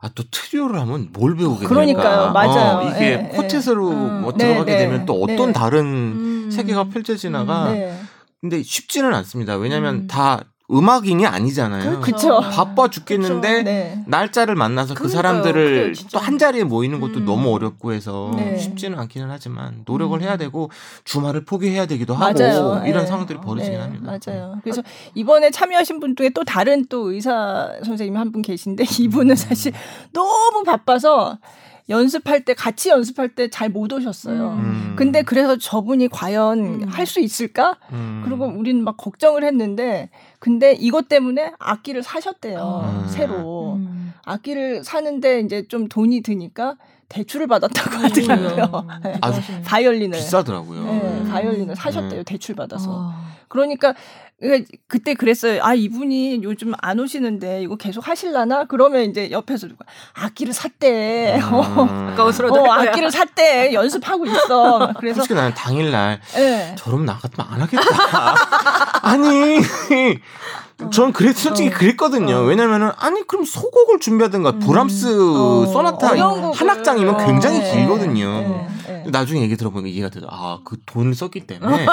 아 또 트리오를 하면 뭘 배우게 그러니까요. 됩니까? 맞아요. 어, 이게 예, 예. 쿼텟으로 음. 뭐 네, 들어가게 네. 되면 또 어떤 네. 다른 음. 세계가 펼쳐지나가 네. 근데 쉽지는 않습니다. 왜냐하면 음. 다 음악인이 아니잖아요. 그, 그쵸. 바빠 죽겠는데 네. 날짜를 만나서 그. 사람들을. 또 한 자리에 모이는 것도 음. 너무 어렵고 해서 네. 쉽지는 않기는 하지만 노력을 음. 해야 되고 주말을 포기해야 되기도 맞아요. 하고 이런 네. 상황들이 벌어지긴 네, 합니다. 맞아요. 그래서 이번에 참여하신 분 중에 또 다른 또 의사 선생님 한 분 계신데 (laughs) 이분은 사실 너무 바빠서 연습할 때 같이 연습할 때 잘 못 오셨어요. 음. 근데 그래서 저분이 과연 음. 할수 있을까? 음. 그리고 우리는 막 걱정을 했는데 근데 이것 때문에 악기를 사셨대요. 음. 새로. 음. 악기를 사는데 이제 좀 돈이 드니까 대출을 받았다고 하더라고요. (laughs) 네. 아주 대단하시네. 바이올린을. 비싸더라고요. 네, 바이올린을 네. 사셨대요. 대출 받아서. 아. 그러니까 그러니까 그때 그랬어요. 아 이분이 요즘 안 오시는데 이거 계속 하실라나? 그러면 이제 옆에서 누가 악기를 샀대. (laughs) 어, 음. 아까워서라도 어. 악기를 샀대. 연습하고 있어. (laughs) 그래서 솔직히 나는 당일날 예. 저러면 나 같으면 안 하겠다. (laughs) 아니, 전 그랬 솔직히 어. 그랬거든요. 어. 왜냐면은 아니 그럼 소곡을 준비하든가 음. 브람스 어, 소나타. 한 악장이면 어, 굉장히 예, 길거든요. 예, 예. 나중에 얘기 들어보니까 이해가 되죠. 아, 그 돈을 썼기 때문에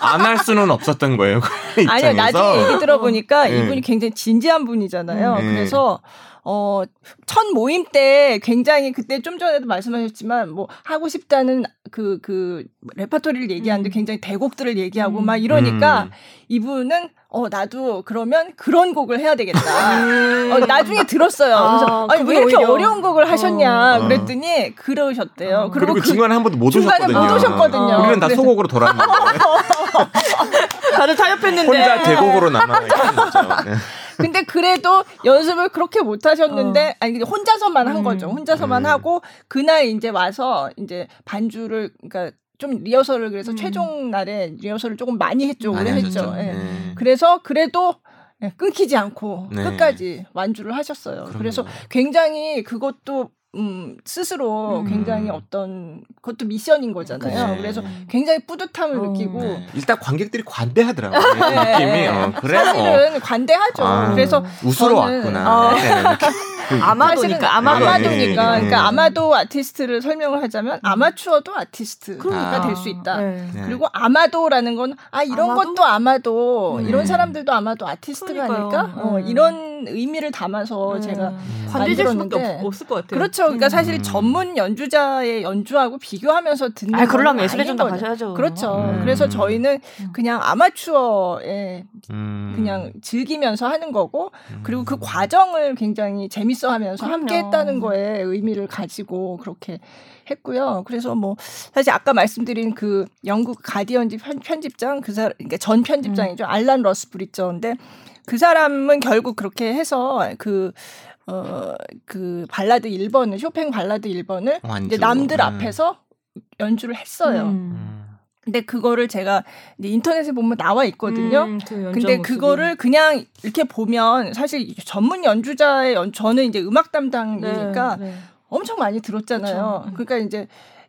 안 할 수는 없었던 거예요. 그. (laughs) 아니요, 나중에 얘기 들어보니까 네. 이분이 굉장히 진지한 분이잖아요. 네. 그래서 어, 첫 모임 때 굉장히 그때 좀 전에도 말씀하셨지만 뭐 하고 싶다는 그, 그 레파토리를 얘기하는데 음. 굉장히 대곡들을 얘기하고 음. 막 이러니까 음. 이분은 어, 나도 그러면 그런 곡을 해야 되겠다. 음. 어, 나중에 들었어요. 아, 그래서 아니, 왜 이렇게 오히려- 어려운 곡을 하셨냐 어. 그랬더니 그러셨대요. 어. 그리고, 그 중간에 한 번도 못 오셨거든요. 못 오셨거든요. 우리는 다 그래서- 소곡으로 돌아왔는데 (laughs) 다들 타협했는데. 혼자 대곡으로 남아 있는 거죠. 네. 근데 그래도 연습을 그렇게 못 하셨는데 아니 근데 혼자서만 한 음. 거죠. 혼자서만 음. 하고 그날 이제 와서 이제 반주를 그러니까 좀 리허설을 그래서 음. 최종 날에 리허설을 조금 많이 했죠. 오래 많이 했죠. 하셨죠. 예. 네. 그래서 그래도 예, 끊기지 않고 네. 끝까지 완주를 하셨어요. 그럼요. 그래서 굉장히 그것도 음, 스스로 음. 굉장히 어떤 그것도 미션인 거잖아요. 네. 그래서 굉장히 뿌듯함을 어. 느끼고 네. 일단 관객들이 관대하더라고요. 그 네. 느낌이 어, 그래 어. 사실은 관대하죠. 아, 그래서 웃으러 저는- 왔구나. 어. (laughs) 그- 아마도니까 사실은 아마도 네. 아마도니까 네. 그러니까 아마도 아티스트를 설명을 하자면 아마추어도 아티스트가 그러니까. 될수 있다. 네. 네. 그리고 아마도라는 건 아 이런 아마도? 것도 아마도 네. 이런 사람들도 아마도 아티스트가 그러니까요. 아닐까? 어, 네. 이런 의미를 담아서 네. 제가 음. 관대질 수밖에 만들었는데. 없, 없을 것 같아요. 그렇죠. 그러니까 음. 사실 전문 연주자의 연주하고 비교하면서 듣는 아, 그러려면 건 예술의 전당. 가셔야죠. 그렇죠. 음. 그래서 저희는 음. 그냥 아마추어의 음. 그냥 즐기면서 하는 거고 음. 그리고 그 과정을 굉장히 재 밌어 하면서 그럼요. 함께 했다는 거에 의미를 가지고 그렇게 했고요. 그래서 뭐 사실 아까 말씀드린 그 영국 가디언지 편, 편집장 그 사람 그러니까 전 편집장이죠. 음. 알란 러스 브리저인데 그 사람은 결국 그렇게 해서 그 어, 그 발라드 1번을 쇼팽 발라드 1번을 완주. 이제 남들 음. 앞에서 연주를 했어요. 음. 음. 근데 그거를 제가 인터넷에 보면 나와 있거든요. 음, 그 근데 모습이. 그거를 그냥 이렇게 보면 사실 전문 연주자의 연, 저는 이제 음악 담당이니까 네, 네. 엄청 많이 들었잖아요. 음. 그러니까 이제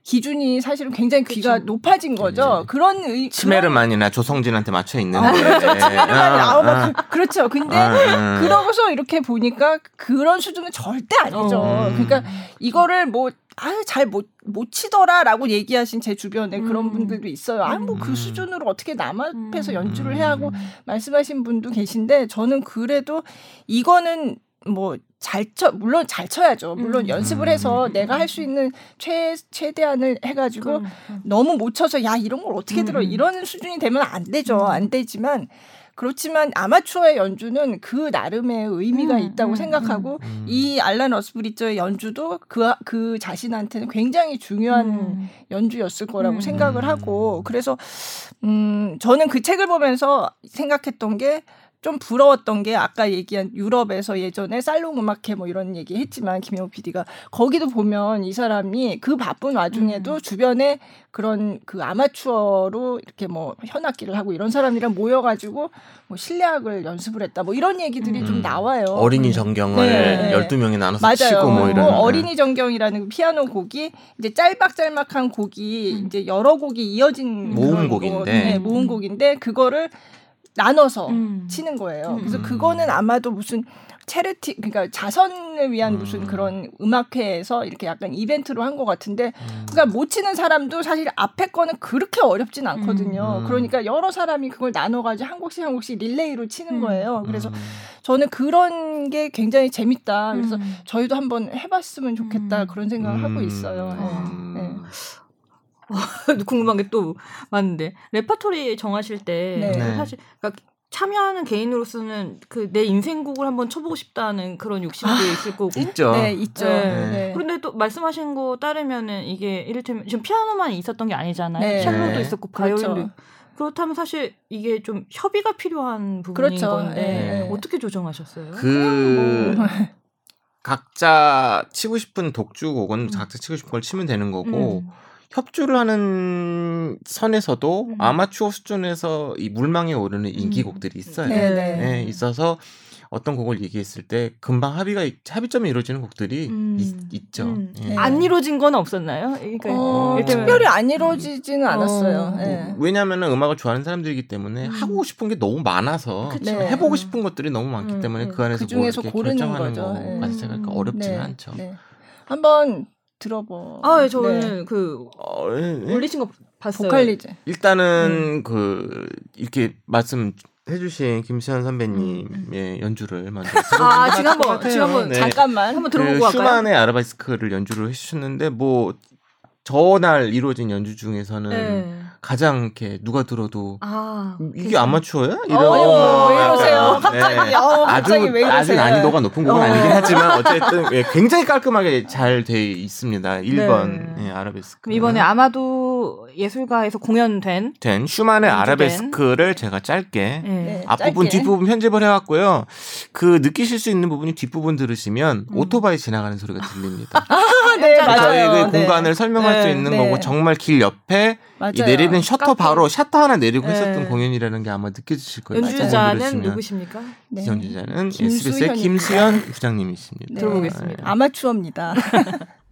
기준이 사실은 굉장히 귀가 그쵸. 높아진 거죠. 이제 그런 의 치메르만이나 조성진한테 맞춰 있는. 아, 그렇죠. 네. 아, 아. 그, 렇죠 근데 아, 아. 그러고서 이렇게 보니까 그런 수준은 절대 아니죠. 어. 그러니까 이거를 뭐 아유 잘못못 치더라라고 얘기하신 제 주변에 그런 음. 분들도 있어요. 아 뭐그 음. 수준으로 어떻게 남 앞에서 음. 연주를 해야 하고 말씀하신 분도 계신데 저는 그래도 이거는 뭐 잘 쳐 물론 잘 쳐야죠. 물론 음. 연습을 해서 음. 내가 할 수 있는 최 최대한을 해가지고 그럼. 너무 못 쳐서 야 이런 걸 어떻게 들어 음. 이런 수준이 되면 안 되죠. 음. 안 되지만 그렇지만 아마추어의 연주는 그 나름의 의미가 음, 있다고 음, 생각하고 음. 이 알란 어스브리저의 연주도 그, 그 자신한테는 굉장히 중요한 음. 연주였을 거라고 음. 생각을 하고 그래서 음 저는 그 책을 보면서 생각했던 게 좀 부러웠던 게 아까 얘기한 유럽에서 예전에 살롱 음악회 뭐 이런 얘기 했지만 김영호 PD가 거기도 보면 이 사람이 그 바쁜 와중에도 음. 주변에 그런 그 아마추어로 이렇게 뭐 현악기를 하고 이런 사람이랑 모여가지고 뭐 실내악을 연습을 했다 뭐 이런 얘기들이 좀 음. 나와요. 어린이 정경을 네. 12명이 나눠서 맞아요. 치고 뭐 이런. 뭐 어린이 정경이라는 그 피아노 곡이 이제 짤막짤막한 곡이 이제 여러 곡이 이어진 모음 그런 곡인데. 거, 네, 모음 곡인데 그거를 나눠서 음. 치는 거예요. 그래서 음. 그거는 아마도 무슨 charity 그러니까 자선을 위한 무슨 음. 그런 음악회에서 이렇게 약간 이벤트로 한 것 같은데 음. 그러니까 못 치는 사람도 사실 앞에 거는 그렇게 어렵진 않거든요. 음. 그러니까 여러 사람이 그걸 나눠 가지고 한 곡씩 한 곡씩 릴레이로 치는 음. 거예요. 그래서 음. 저는 그런 게 굉장히 재밌다. 그래서 음. 저희도 한번 해봤으면 좋겠다 음. 그런 생각을 하고 음. 있어요. 음. 네. 네. (laughs) 궁금한 게 또 많은데 레퍼토리 정하실 때 네. 네. 사실 그러니까 참여하는 개인으로서는 그 내 인생곡을 한번 쳐보고 싶다는 그런 욕심도 있을 거고 있죠. 네, 있죠. 네. 네. 그런데 또 말씀하신 거 따르면은 이게 이를테면 지금 피아노만 있었던 게 아니잖아요. 네. 첼로도 네. 있었고 그렇죠. 바이올린도 있고. 그렇다면 사실 이게 좀 협의가 필요한 부분인 그렇죠. 건데 네. 어떻게 조정하셨어요? 그 뭐. 각자 치고 싶은 독주곡은 음. 각자 치고 싶은 걸 치면 되는 거고 음. 협주를 하는 선에서도 음. 아마추어 수준에서 이 물망에 오르는 인기곡들이 있어요. 네, 네. 네. 네, 있어서 어떤 곡을 얘기했을 때 금방 합의가 합의점이 이루어지는 곡들이 음. 있, 죠 음. 네. 안 이루어진 건 없었나요? 그러니까 어, 이를테면- 특별히 안 이루어지지는 않았어요. 어. 네. 왜냐하면 음악을 좋아하는 사람들이기 때문에 음. 하고 싶은 게 너무 많아서 그쵸. 네. 해보고 싶은 것들이 너무 많기 음, 때문에 음. 그 안에서 그 중에서 뭘 이렇게 고르는 결정하는 거죠. 거 네. 자체가 음. 어렵지는 네. 않죠. 네. 한번 들어보. 아, 예, 네. 저는 그 어, 예, 예. 올리신 거 봤어요. 보컬리즈. 일단은 그 이렇게 말씀 해주신 김수현 선배님의 음, 연주를 먼저 (laughs) 아. 지금 한번 네. 잠깐만. 한번 그 들어보고 할까요? 슈만의 아라바이스크를 연주를 해주셨는데 뭐 저날 이루어진 연주 중에서는 네. 가장 이렇게 누가 들어도 아, 이게 그래서- 아마추어야? 어, 이런 왜 이러세요? 약간, 갑자기, 네. 어, 아주 왜 이러세요? 아주 난이도가 높은 곡은 어. 아니긴 하지만 어쨌든 예, 굉장히 깔끔하게 잘 돼 있습니다. 1번 네. 예, 아라베스크. 이번에 아마도 또 예술가에서 공연된 된 슈만의. 아라베스크를 제가 짧게 예. 네, 앞부분 짧게. 뒷부분 편집을 해왔고요. 그 느끼실 수 있는 부분이 뒷부분 들으시면 음. 오토바이 지나가는 소리가 들립니다. 아, 네, 맞아요. 저희 그 네. 공간을 설명할 수 네, 있는 네. 거고 정말 길 옆에 내리는 셔터 카페. 바로 셔터 하나 내리고 네. 했었던 공연이라는 게 아마 느껴지실 거예요. 연주자는. 누구십니까? 네. 연주자는. SBS의 김수현 부장님이십니다. 네. 들어보겠습니다. 아마추어입니다. (laughs)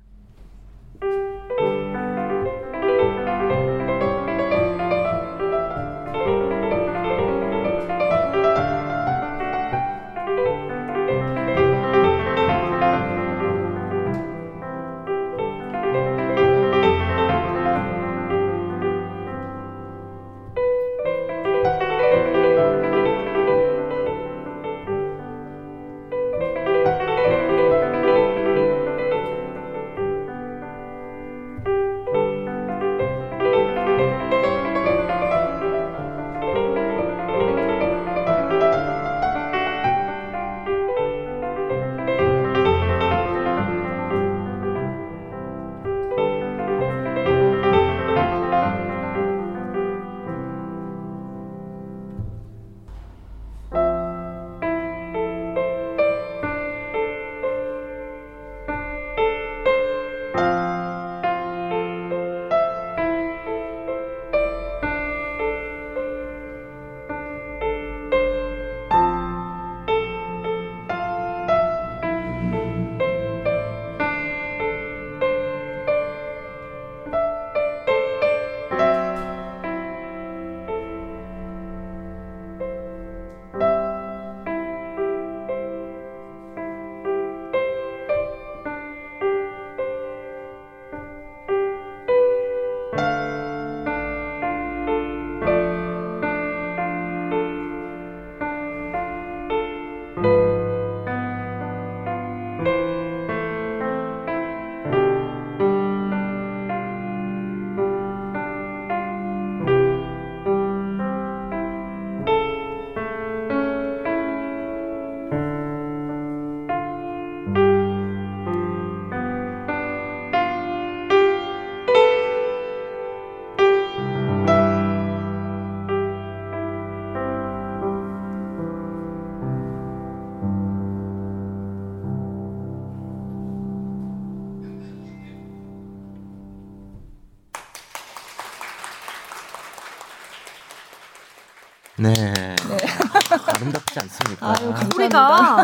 아름답지 않습니까? 아유, 감사합니다. 소리가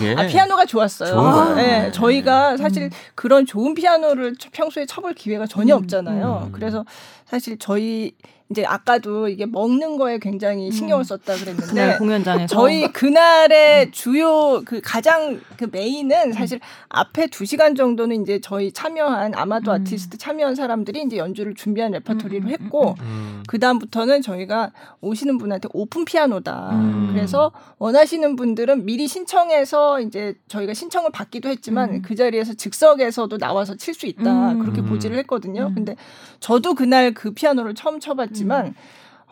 네, 어. 아, 피아노가 좋았어요. 좋은 거예요. 네, 네. 저희가 사실 그런 좋은 피아노를 평소에 쳐볼 기회가 전혀 음, 없잖아요. 음. 그래서 사실 저희 이제 아까도 이게 먹는 거에 굉장히 신경을 썼다 그랬는데 네, 공연장에서 저희 그날의 주요 그 가장 그 메인은 사실 앞에 두 시간 정도는 이제 저희 참여한 아마도 음. 아티스트 참여한 사람들이 이제 연주를 준비한 레퍼토리로 음, 음, 했고 음. 그 다음부터는 저희가 오시는 분한테 오픈 피아노다. 음. 그래서 원하시는 분들은 미리 신청해서 이제 저희가 신청을 받기도 했지만 음. 그 자리에서 즉석에서도 나와서 칠 수 있다. 음. 그렇게 음. 고지를 했거든요. 음. 근데 저도 그날 그 피아노를 처음 쳐봤지 만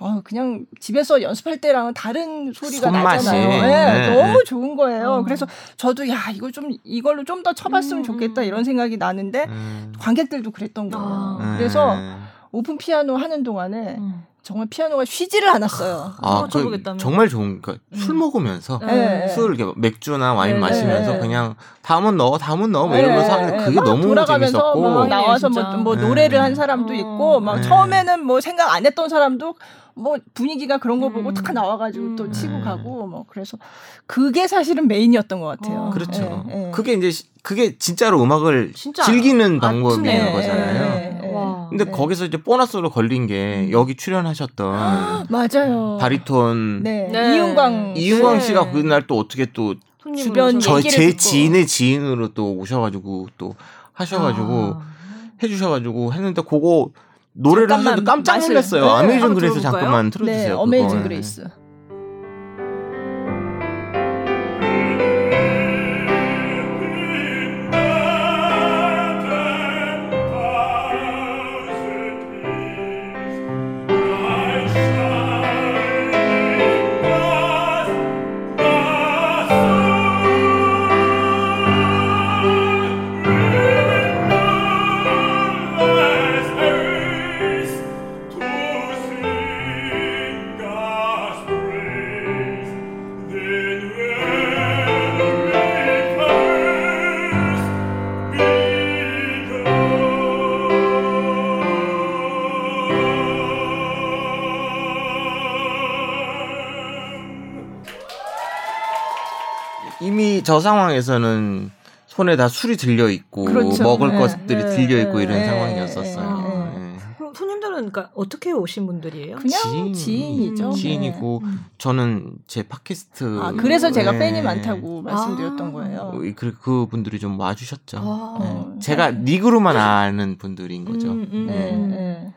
어, 그냥 집에서 연습할 때랑은 다른 소리가 손맛이. 나잖아요. 네, 네, 너무 네. 좋은 거예요. 어. 그래서 저도 야 이거 좀 이걸로 좀 더 쳐봤으면 음, 좋겠다 음. 이런 생각이 나는데 음. 관객들도 그랬던 거예요. 아. 그래서 네. 오픈 피아노 하는 동안에 음. 정말 피아노가 쉬지를 않았어요. 아, 한번 그 쳐보겠다면. 정말 좋은 그술 음. 먹으면서 네. 술 이렇게 맥주나 와인 네, 마시면서 네. 그냥 다음은 넣어 다음은 넣어 뭐 네, 이러면서 네, 하는 네. 그게 막 너무 돌아가면서 재밌었고 뭐 나와서 뭐. 뭐 네. 노래를 한 사람도 어. 있고 막 네. 처음에는 뭐 생각 안 했던 사람도 뭐 분위기가 그런 거 보고 음. 탁 나와가지고 또 음. 치고 네. 가고 뭐 그래서 그게 사실은 메인이었던 것 같아요. 어. 그렇죠. 그게 이제 시- 그게 진짜로 음악을 진짜 즐기는 아, 방법인 네. 거잖아요. 근데 네. 거기서 이제 보너스로 걸린 게 음. 여기 출연하셨던 (gasps) 맞아요. 바리톤 네. 네. 이윤광 이윤광 네. 씨가 그날 또 어떻게 또 주변. 저 제. 지인의 지인으로 또 오셔가지고 또 하셔가지고 아. 해주셔가지고 했는데 그거 노래를 하는데 깜짝 놀랐어요. 네, Amazing Grace? 잠깐만 틀어주세요. 네. Amazing 네. Grace. 저 상황에서는 손에 다 술이 들려 있고 그렇죠. 먹을 네. 것들이 네. 들려 있고 이런 네. 상황이었었어요. 네. 네. 그럼 손님들은 그러니까 어떻게 오신 분들이에요? 그냥 지인. 지인이죠. 음. 지인이고 음. 저는 제 팟캐스트 아, 그래서 제가 네. 팬이 많다고 말씀드렸던 아. 거예요. 어, 그 그 분들이 좀 와주셨죠. 아. 어. 제가 닉으로만 아는 분들인 거죠. 음, 음, 네, 음. 네.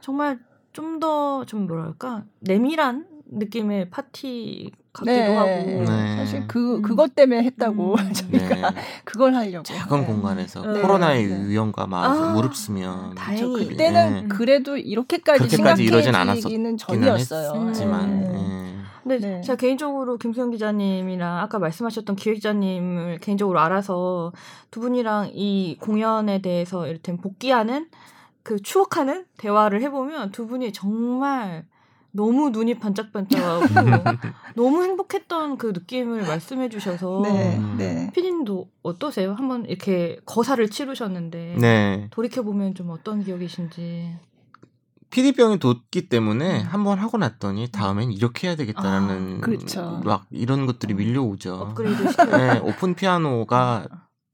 정말 좀더좀 뭐랄까 내밀한 느낌의 파티 같기도 네, 하고 네. 사실 그 음. 그것 때문에 했다고 음. (laughs) 저희가 네. 그걸 하려고. 작은 네. 공간에서 네. 코로나의 네. 위험과 막 아, 무릅쓰면 다행히. 저 그때는 네. 그래도 이렇게까지 그렇게까지 이러진 심각해지기는 않았었기는 전이었어요. 했지만 네. 예. 근데 네. 제가 개인적으로 김수영 기자님이랑 아까 말씀하셨던 기획자님을 개인적으로 알아서 두 분이랑 이 공연에 대해서 이를테면 복귀하는 그 추억하는 대화를 해보면 두 분이 정말 너무 눈이 반짝반짝하고 (laughs) 너무 행복했던 그 느낌을 말씀해 주셔서 네, 음. 네. 피디님도 어떠세요? 한번 이렇게 거사를 치르셨는데 네. 돌이켜 보면 좀 어떤 기억이신지. 피디병이 돋기 때문에 한번 하고 났더니 다음엔 이렇게 해야 되겠다라는 아, 그렇죠. 막 이런 것들이 밀려오죠. 업그레이드 시켜. 네, 오픈 피아노가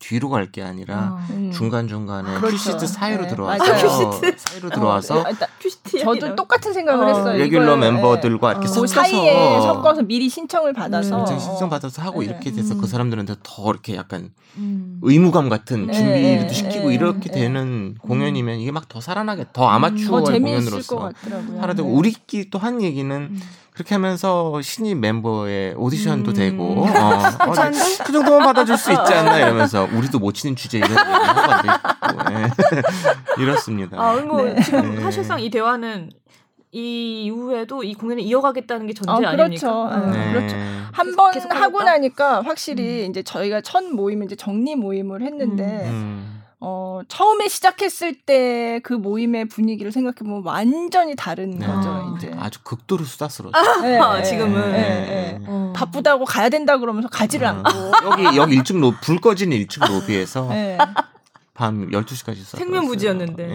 뒤로 갈 게 아니라 음. 중간 중간에 그렇죠. 큐시트 사이로 네, 들어와서 맞아요. 큐시트. 사이로 들어와서 어, 큐시트 저도 똑같은 생각을 어, 했어요. 레귤러 이걸, 멤버들과 이렇게 어. 네. 그 섞어서 사이에 섞어서 미리 신청을 받아서 음. 신청 받아서 하고 네. 이렇게 돼서 음. 그 사람들한테 더 이렇게 약간 음. 의무감 같은 네, 준비도 네, 시키고 네, 이렇게 네. 되는 공연이면 이게 막 더 살아나게 더 아마추어 공연으로서. 살아되고 네. 우리끼리 또 한 얘기는 음. 그렇게 하면서 신입 멤버의 오디션도 음. 되고 어, (laughs) 어, 그 정도만 받아줄 수 있지 않나 이러면서 우리도 못 치는 주제 이런 얘기 하고 앉아있고 예. (laughs) 이렇습니다. 아, 뭐 네. 지금 네. 사실상 이 대화는 이 이후에도 이 공연을 이어가겠다는 게 전제 아, 아닙니까? 그렇죠. 음. 네. 그렇죠. 한 계속- 번 계속 하고? 나니까 확실히 이제 저희가 첫 모임 이제 정리 모임을 했는데 음. 어 처음에 시작했을 때 그 모임의 분위기를 생각해 보면 완전히 다른 네. 거죠 아. 이제. 아주 극도로 수다스러워. 네, 아, 네, 지금은. 네, 네. 어. 바쁘다고 가야 된다 그러면서 가지를 아. 않고. 여기 여기 1층 로, 불 꺼지는 1층 로비에서 네. 밤 12시까지 있었어요. 생면부지였는데. 예.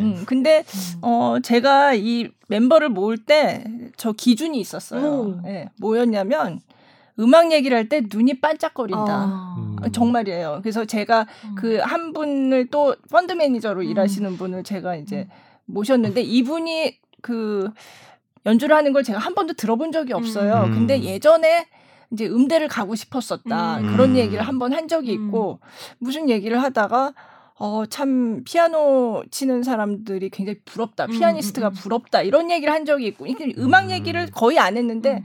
음, 근데 어 제가 이 멤버를 모을 때 저 기준이 있었어요. 오. 예, 뭐였냐면 음악 얘기를 할 때 눈이 반짝거린다. 아. 음. 아, 정말이에요. 그래서 제가 음. 그한 분을 또 펀드 매니저로 음. 일하시는 분을 제가 이제 모셨는데 이분이 그 연주를 하는 걸 제가 한 번도 들어본 적이 없어요. 음. 근데 예전에 이제 음대를 가고 싶었었다. 음. 그런 얘기를 한 번한 적이 음. 있고 무슨 얘기를 하다가 어, 참, 피아노 치는 사람들이 굉장히 부럽다. 음, 피아니스트가 음, 음. 부럽다. 이런 얘기를 한 적이 있고, 이게 음악 음. 얘기를 거의 안 했는데, 음.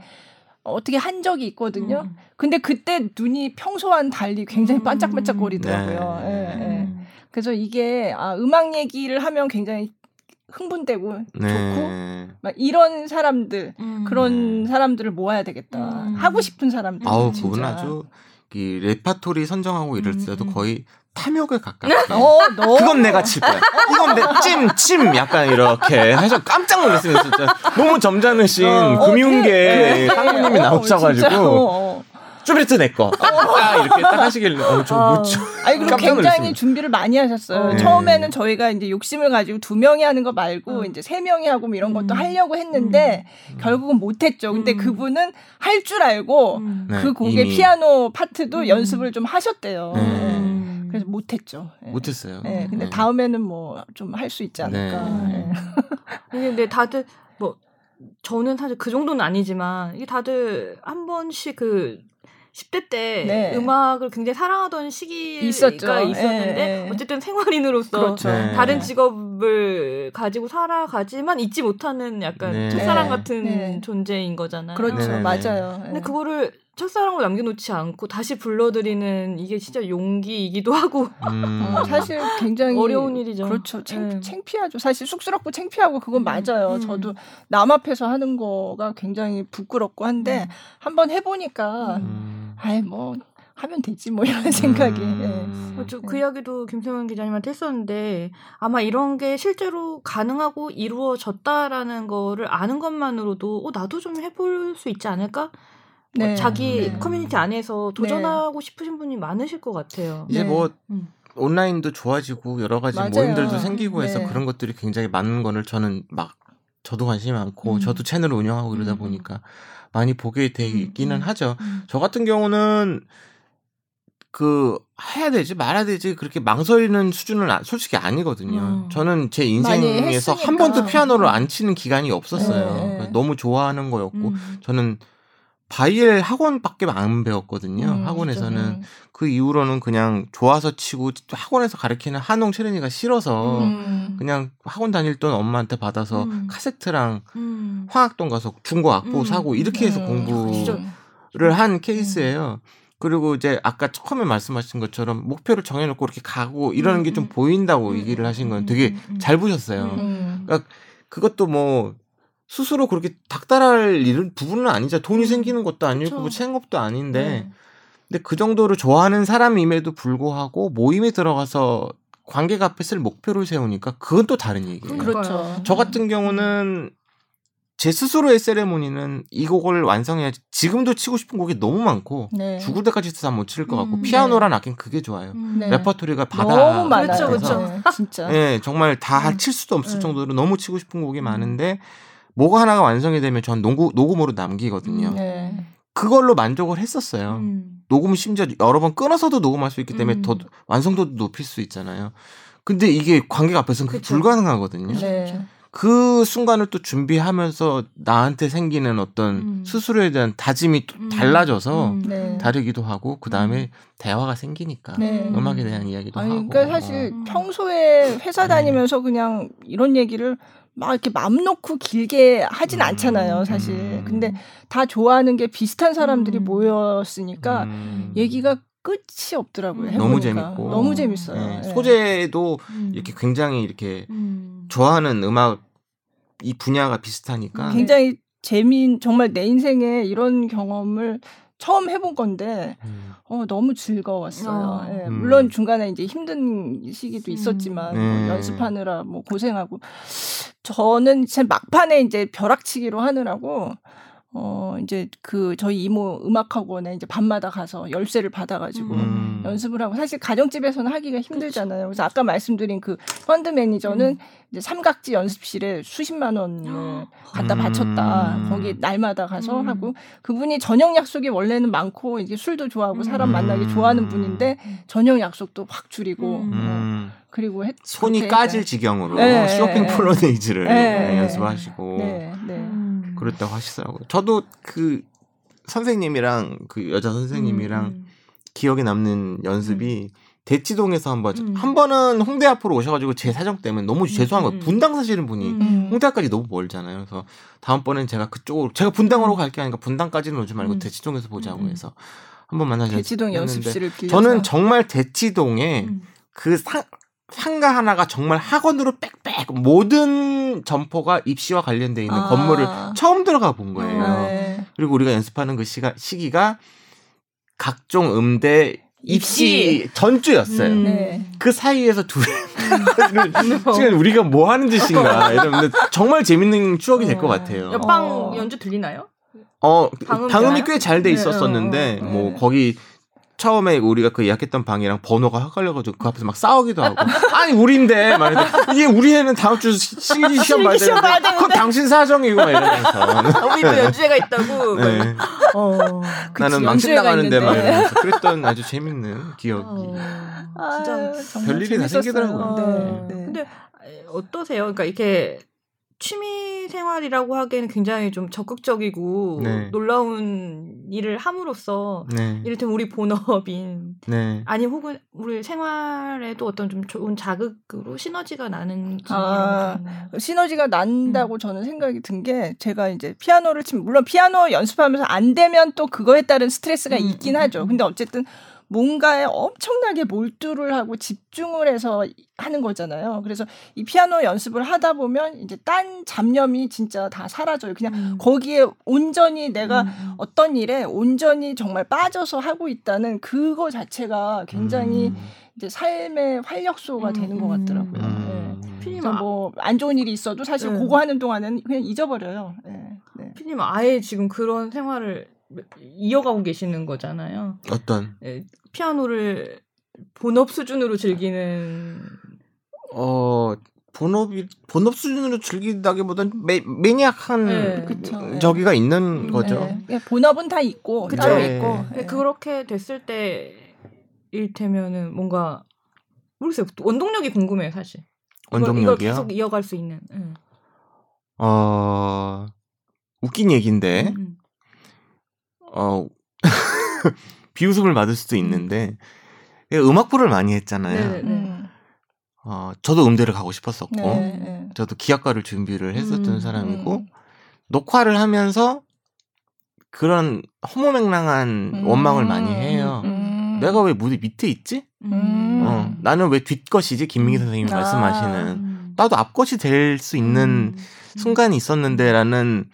어떻게 한 적이 있거든요. 음. 근데 그때 눈이 평소와는 달리 굉장히 음. 반짝반짝거리더라고요. 네. 예, 예. 음. 그래서 이게 아, 음악 얘기를 하면 굉장히 흥분되고 좋고 네. 막 이런 사람들 음. 그런 네. 사람들을 모아야 되겠다. 음. 하고 싶은 사람들. 아우. 그분 아주 이 레파토리 선정하고 이럴 음, 때도 음. 거의 탐욕에 가깝게. 어, 너무 그건 내가 칠 거야. 이건 내 찜 찜 약간 이렇게 해서 깜짝 놀랐어요. 진짜 너무 점잖으신 어, 금융계 네. 상무님이 어, 나오셔가지고 진짜, 어, 어. 내 거. 딱 이렇게 딱 하시길래 어저 아. 뭐죠? 아니 그리고 굉장히 놀랐습니다. 준비를 많이 하셨어요. 네. 처음에는 저희가 이제 욕심을 가지고 두 명이 하는 거 말고 음. 이제 세 명이 하고 뭐 이런 것도 음. 하려고 했는데 음. 결국은 못 했죠. 근데 음. 그분은 할 줄 알고 음. 네, 그 곡의 이미 피아노 파트도 음. 연습을 좀 하셨대요. 네. 그래서 못했죠. 네. 못했어요. 네, 근데 네. 다음에는 뭐 좀 할 수 있지 않을까. 네. (laughs) 네. 근데 다들 뭐 저는 사실 그 정도는 아니지만 이게 다들 한 번씩 그 10대 때 네. 음악을 굉장히 사랑하던 시기가 있었죠. 있었는데 예, 예. 어쨌든 생활인으로서 그렇죠. 네. 다른 직업을 가지고 살아가지만 잊지 못하는 약간 네. 첫사랑 네. 같은 네. 존재인 거잖아요. 그렇죠. 맞아요. 근데 네. 그거를 첫사랑으로 남겨놓지 않고 다시 불러들이는 이게 진짜 용기이기도 하고 음. 어, 사실 (laughs) 굉장히 어려운 일이죠. 그렇죠. 챙, 네. 창피하죠. 사실 쑥스럽고 창피하고 그건 음, 맞아요. 음. 저도 남 앞에서 하는 거가 굉장히 부끄럽고 한데 음. 한번 해보니까 음. 아이 뭐 하면 되지 뭐 이런 생각이. 음. 어, 저그 이야기도 김성현 기자님한테 했었는데 아마 이런 게 실제로 가능하고 이루어졌다라는 거를 아는 것만으로도 어, 나도 좀 해볼 수 있지 않을까? 네. 어, 자기 네. 커뮤니티 안에서 도전하고 싶으신 분이 많으실 것 같아요. 이제 네. 뭐 음. 온라인도 좋아지고 여러 가지 맞아요. 모임들도 생기고 해서 네. 그런 것들이 굉장히 많은 거를 저는 막 저도 관심이 많고 음. 저도 채널을 운영하고 그러다 음. 보니까 많이 보게 되기는 음, 음. 하죠. 음. 저 같은 경우는 그 해야 되지 말아야 되지 그렇게 망설이는 수준은 아- 솔직히 아니거든요. 음. 저는 제 인생에서 한. 번도 피아노를 안 치는 기간이 없었어요. 네. 그러니까 너무 좋아하는 거였고 음. 저는 바이엘 학원밖에 안 배웠거든요. 음, 학원에서는 음. 그 이후로는 그냥 좋아서 치고 학원에서 가르치는 하농 체르니가 싫어서 음. 그냥 학원 다닐 돈 엄마한테 받아서 음. 카세트랑 음. 황학동 가서 중고 악보 음. 사고 이렇게 해서 음. 공부를 한 케이스예요. 그리고 이제 아까 처음에 말씀하신 것처럼 목표를 정해놓고 이렇게 가고 이러는 게좀 음. 보인다고 음. 얘기를 하신 건 음. 되게. 잘 보셨어요. 음. 그것도 뭐 스스로 그렇게 닥달할 일은 부분은 아니죠. 돈이 음. 생기는 것도 아니고 그쵸. 뭐 생업도 아닌데 네. 근데 그 정도로 좋아하는 사람임에도 불구하고 모임에 들어가서 관객 앞에 쓸 목표를 세우니까 그건 또 다른 얘기예요. 그렇죠. 저 같은 경우는 제 스스로의 세레모니는 이 곡을 완성해야지 지금도 치고 싶은 곡이 너무 많고 네. 죽을 때까지 해서 못칠 것 같고 음, 피아노란 악기는 그게 좋아요. 음. 네. 레퍼토리가 바다. 너무 많아요. 그렇죠, 그렇죠. 네, 진짜. 예, 정말 다 음. 칠 수도 없을 음. 정도로 너무 치고 싶은 곡이 많은데 뭐가 하나가 완성이 되면 전 녹음, 녹음으로 남기거든요. 음. 네. 그걸로 만족을 했었어요. 음. 녹음 심지어 여러 번 끊어서도 녹음할 수 있기 때문에 음. 더 완성도도 높일 수 있잖아요. 근데 이게 관객 앞에서는 그게. 불가능하거든요. 네. 그 순간을 또 준비하면서 나한테 생기는 어떤 음. 스스로에 대한 다짐이 또 음. 달라져서 음. 네. 다르기도 하고 그 다음에 대화가 생기니까 네. 음악에 대한 이야기도 아니, 하고. 그러니까 사실 어. 평소에 회사 다니면서 그냥 이런 얘기를 막 이렇게 맘 놓고 길게 하진 음. 않잖아요, 사실. 음. 근데 다 좋아하는 게 비슷한 사람들이 음. 모였으니까 음. 얘기가 끝이 없더라고요. 음. 해보니까. 너무 재밌고 너무 재밌어요. 네, 네. 소재도 음. 이렇게 굉장히 이렇게 음. 좋아하는 음악 이 분야가 비슷하니까 음. 굉장히 재미인 정말 내 인생에 이런 경험을 처음 해본 건데 음. 어, 너무 즐거웠어요. 어. 예, 음. 물론 중간에 이제 힘든 시기도 음. 있었지만 네. 뭐 연습하느라 뭐 고생하고 저는 제 막판에 이제 벼락치기로 하느라고 어 이제 그 저희 이모 음악학원에 이제 밤마다 가서 열쇠를 받아가지고 음. 연습을 하고 사실 가정집에서는 하기가 힘들잖아요. 그래서 아까 말씀드린 그 펀드 매니저는 음. 이제 삼각지 연습실에 수십만 원을 (gasps) 갖다 음. 바쳤다. 거기 날마다 가서 음. 하고 그분이 저녁 약속이 원래는 많고 이제 술도 좋아하고 사람 음. 만나기 좋아하는 분인데 저녁 약속도 확 줄이고 음. 뭐 음. 그리고 했, 손이 까질. 지경으로 네, 쇼핑 네. 폴로네이즈를 네. 연습하시고 네, 네. 음. 그랬다고 하시더라고요. 저도 그 선생님이랑 그 여자 선생님이랑 음. 기억에 남는 연습이 대치동에서 한번 음. 한 번은 홍대 앞으로 오셔가지고 제 사정 때문에 너무 죄송한 거예요. 음. 분당 사시는 분이 음. 홍대 까지 너무 멀잖아요. 그래서 다음번엔 제가 그쪽으로 제가 분당으로 갈게 하니까 분당까지는 오지 말고 음. 대치동에서 보자고 음. 해서 한번 만나서 대치동 했는데 연습실을 빌려서 저는 정말 대치동에 음. 그 상, 상가 하나가 정말 학원으로 빽빽 모든 점포가 입시와 관련돼 있는 아. 건물을 처음 들어가 본 거예요. 네. 그리고 우리가 연습하는 그 시가, 시기가 각종 음대 입시, 입시. 전주였어요. 음. 네. 그 사이에서 둘 (laughs) 지금 우리가 뭐 하는 짓인가 이러는데 정말 재밌는 추억이 될 것 같아요. 옆방 어. 연주 들리나요? 어 방음 방음이? 꽤 잘돼 네, 있었었는데 어, 어, 뭐 네. 거기 처음에 우리가 그 예약했던 방이랑 번호가 헷갈려가지고 그 앞에서 막 싸우기도 하고 아니 우리인데 말해도 이게 우리 애는 다음 주 시- 실기 시험 봐야 실기 시험 봐야 되는데 그건 당신 사정이고 막 이러면서 (laughs) 우리도 연주회가 있다고. 네. 어. 그치, 나는 망신 나가는데 막. 이러면서 그랬던 아주 재밌는 기억이 어. 아유, 진짜 별일이 다. 생기더라고요. 네, 네. 근데 어떠세요? 그러니까 이렇게 취미 생활이라고 하기에는 굉장히 좀 적극적이고 네. 놀라운 일을 함으로써 네. 이를테면 우리 본업인 네. 아니 혹은 우리 생활에도 어떤 좀 좋은 자극으로 시너지가 나는지 아. 시너지가 난다고 음. 저는 생각이 든 게 제가 이제 피아노를 치면 물론 피아노 연습하면서 안 되면 또 그거에 따른 스트레스가 음, 있긴 음, 하죠. 음. 근데 어쨌든 뭔가에 엄청나게 몰두를 하고 집중을 해서 하는 거잖아요. 그래서 이 피아노 연습을 하다 보면 이제 딴 잡념이 진짜 다 사라져요. 그냥 음. 거기에 온전히 내가 음. 어떤 일에 온전히 정말 빠져서 하고 있다는 그거 자체가 굉장히 음. 이제 삶의 활력소가 음, 되는 것 음. 같더라고요. 네. 음. 피님 그래서 뭐안 좋은 일이 있어도 사실 네. 그거 하는 동안은 그냥 잊어버려요. 네. 네. 피님 아예 지금 그런 생활을 이어가고 계시는 거잖아요. 어떤 예, 피아노를 본업 수준으로 즐기는 어 본업이 본업 수준으로 즐기다기보다는 매, 매니악한 네. 그쵸, 네. 저기가 있는 음, 거죠. 네. 본업은 다 있고 그쵸. 따로 네. 있고. 네. 그렇게 됐을 때 일테면은 뭔가 모르겠어요. 원동력이 궁금해요, 사실. 원동력이요? 계속 이어갈 수 있는. 응. 어 웃긴 얘기인데 음, 어 비웃음을 받을 수도 있는데 음악부를 많이 했잖아요. 네네. 음. 어 저도 음대를 가고 싶었었고 네, 네. 저도 기악과를 준비를 했었던 음, 사람이고 음. 녹화를 하면서 그런 허무맹랑한 음. 원망을 많이 해요. 음. 내가 왜 무대 밑에 있지? 음. 어, 나는 왜 뒷것이지? 김민기 선생님이 아. 말씀하시는 음. 나도 앞것이 될 수 있는 음. 순간이 있었는데라는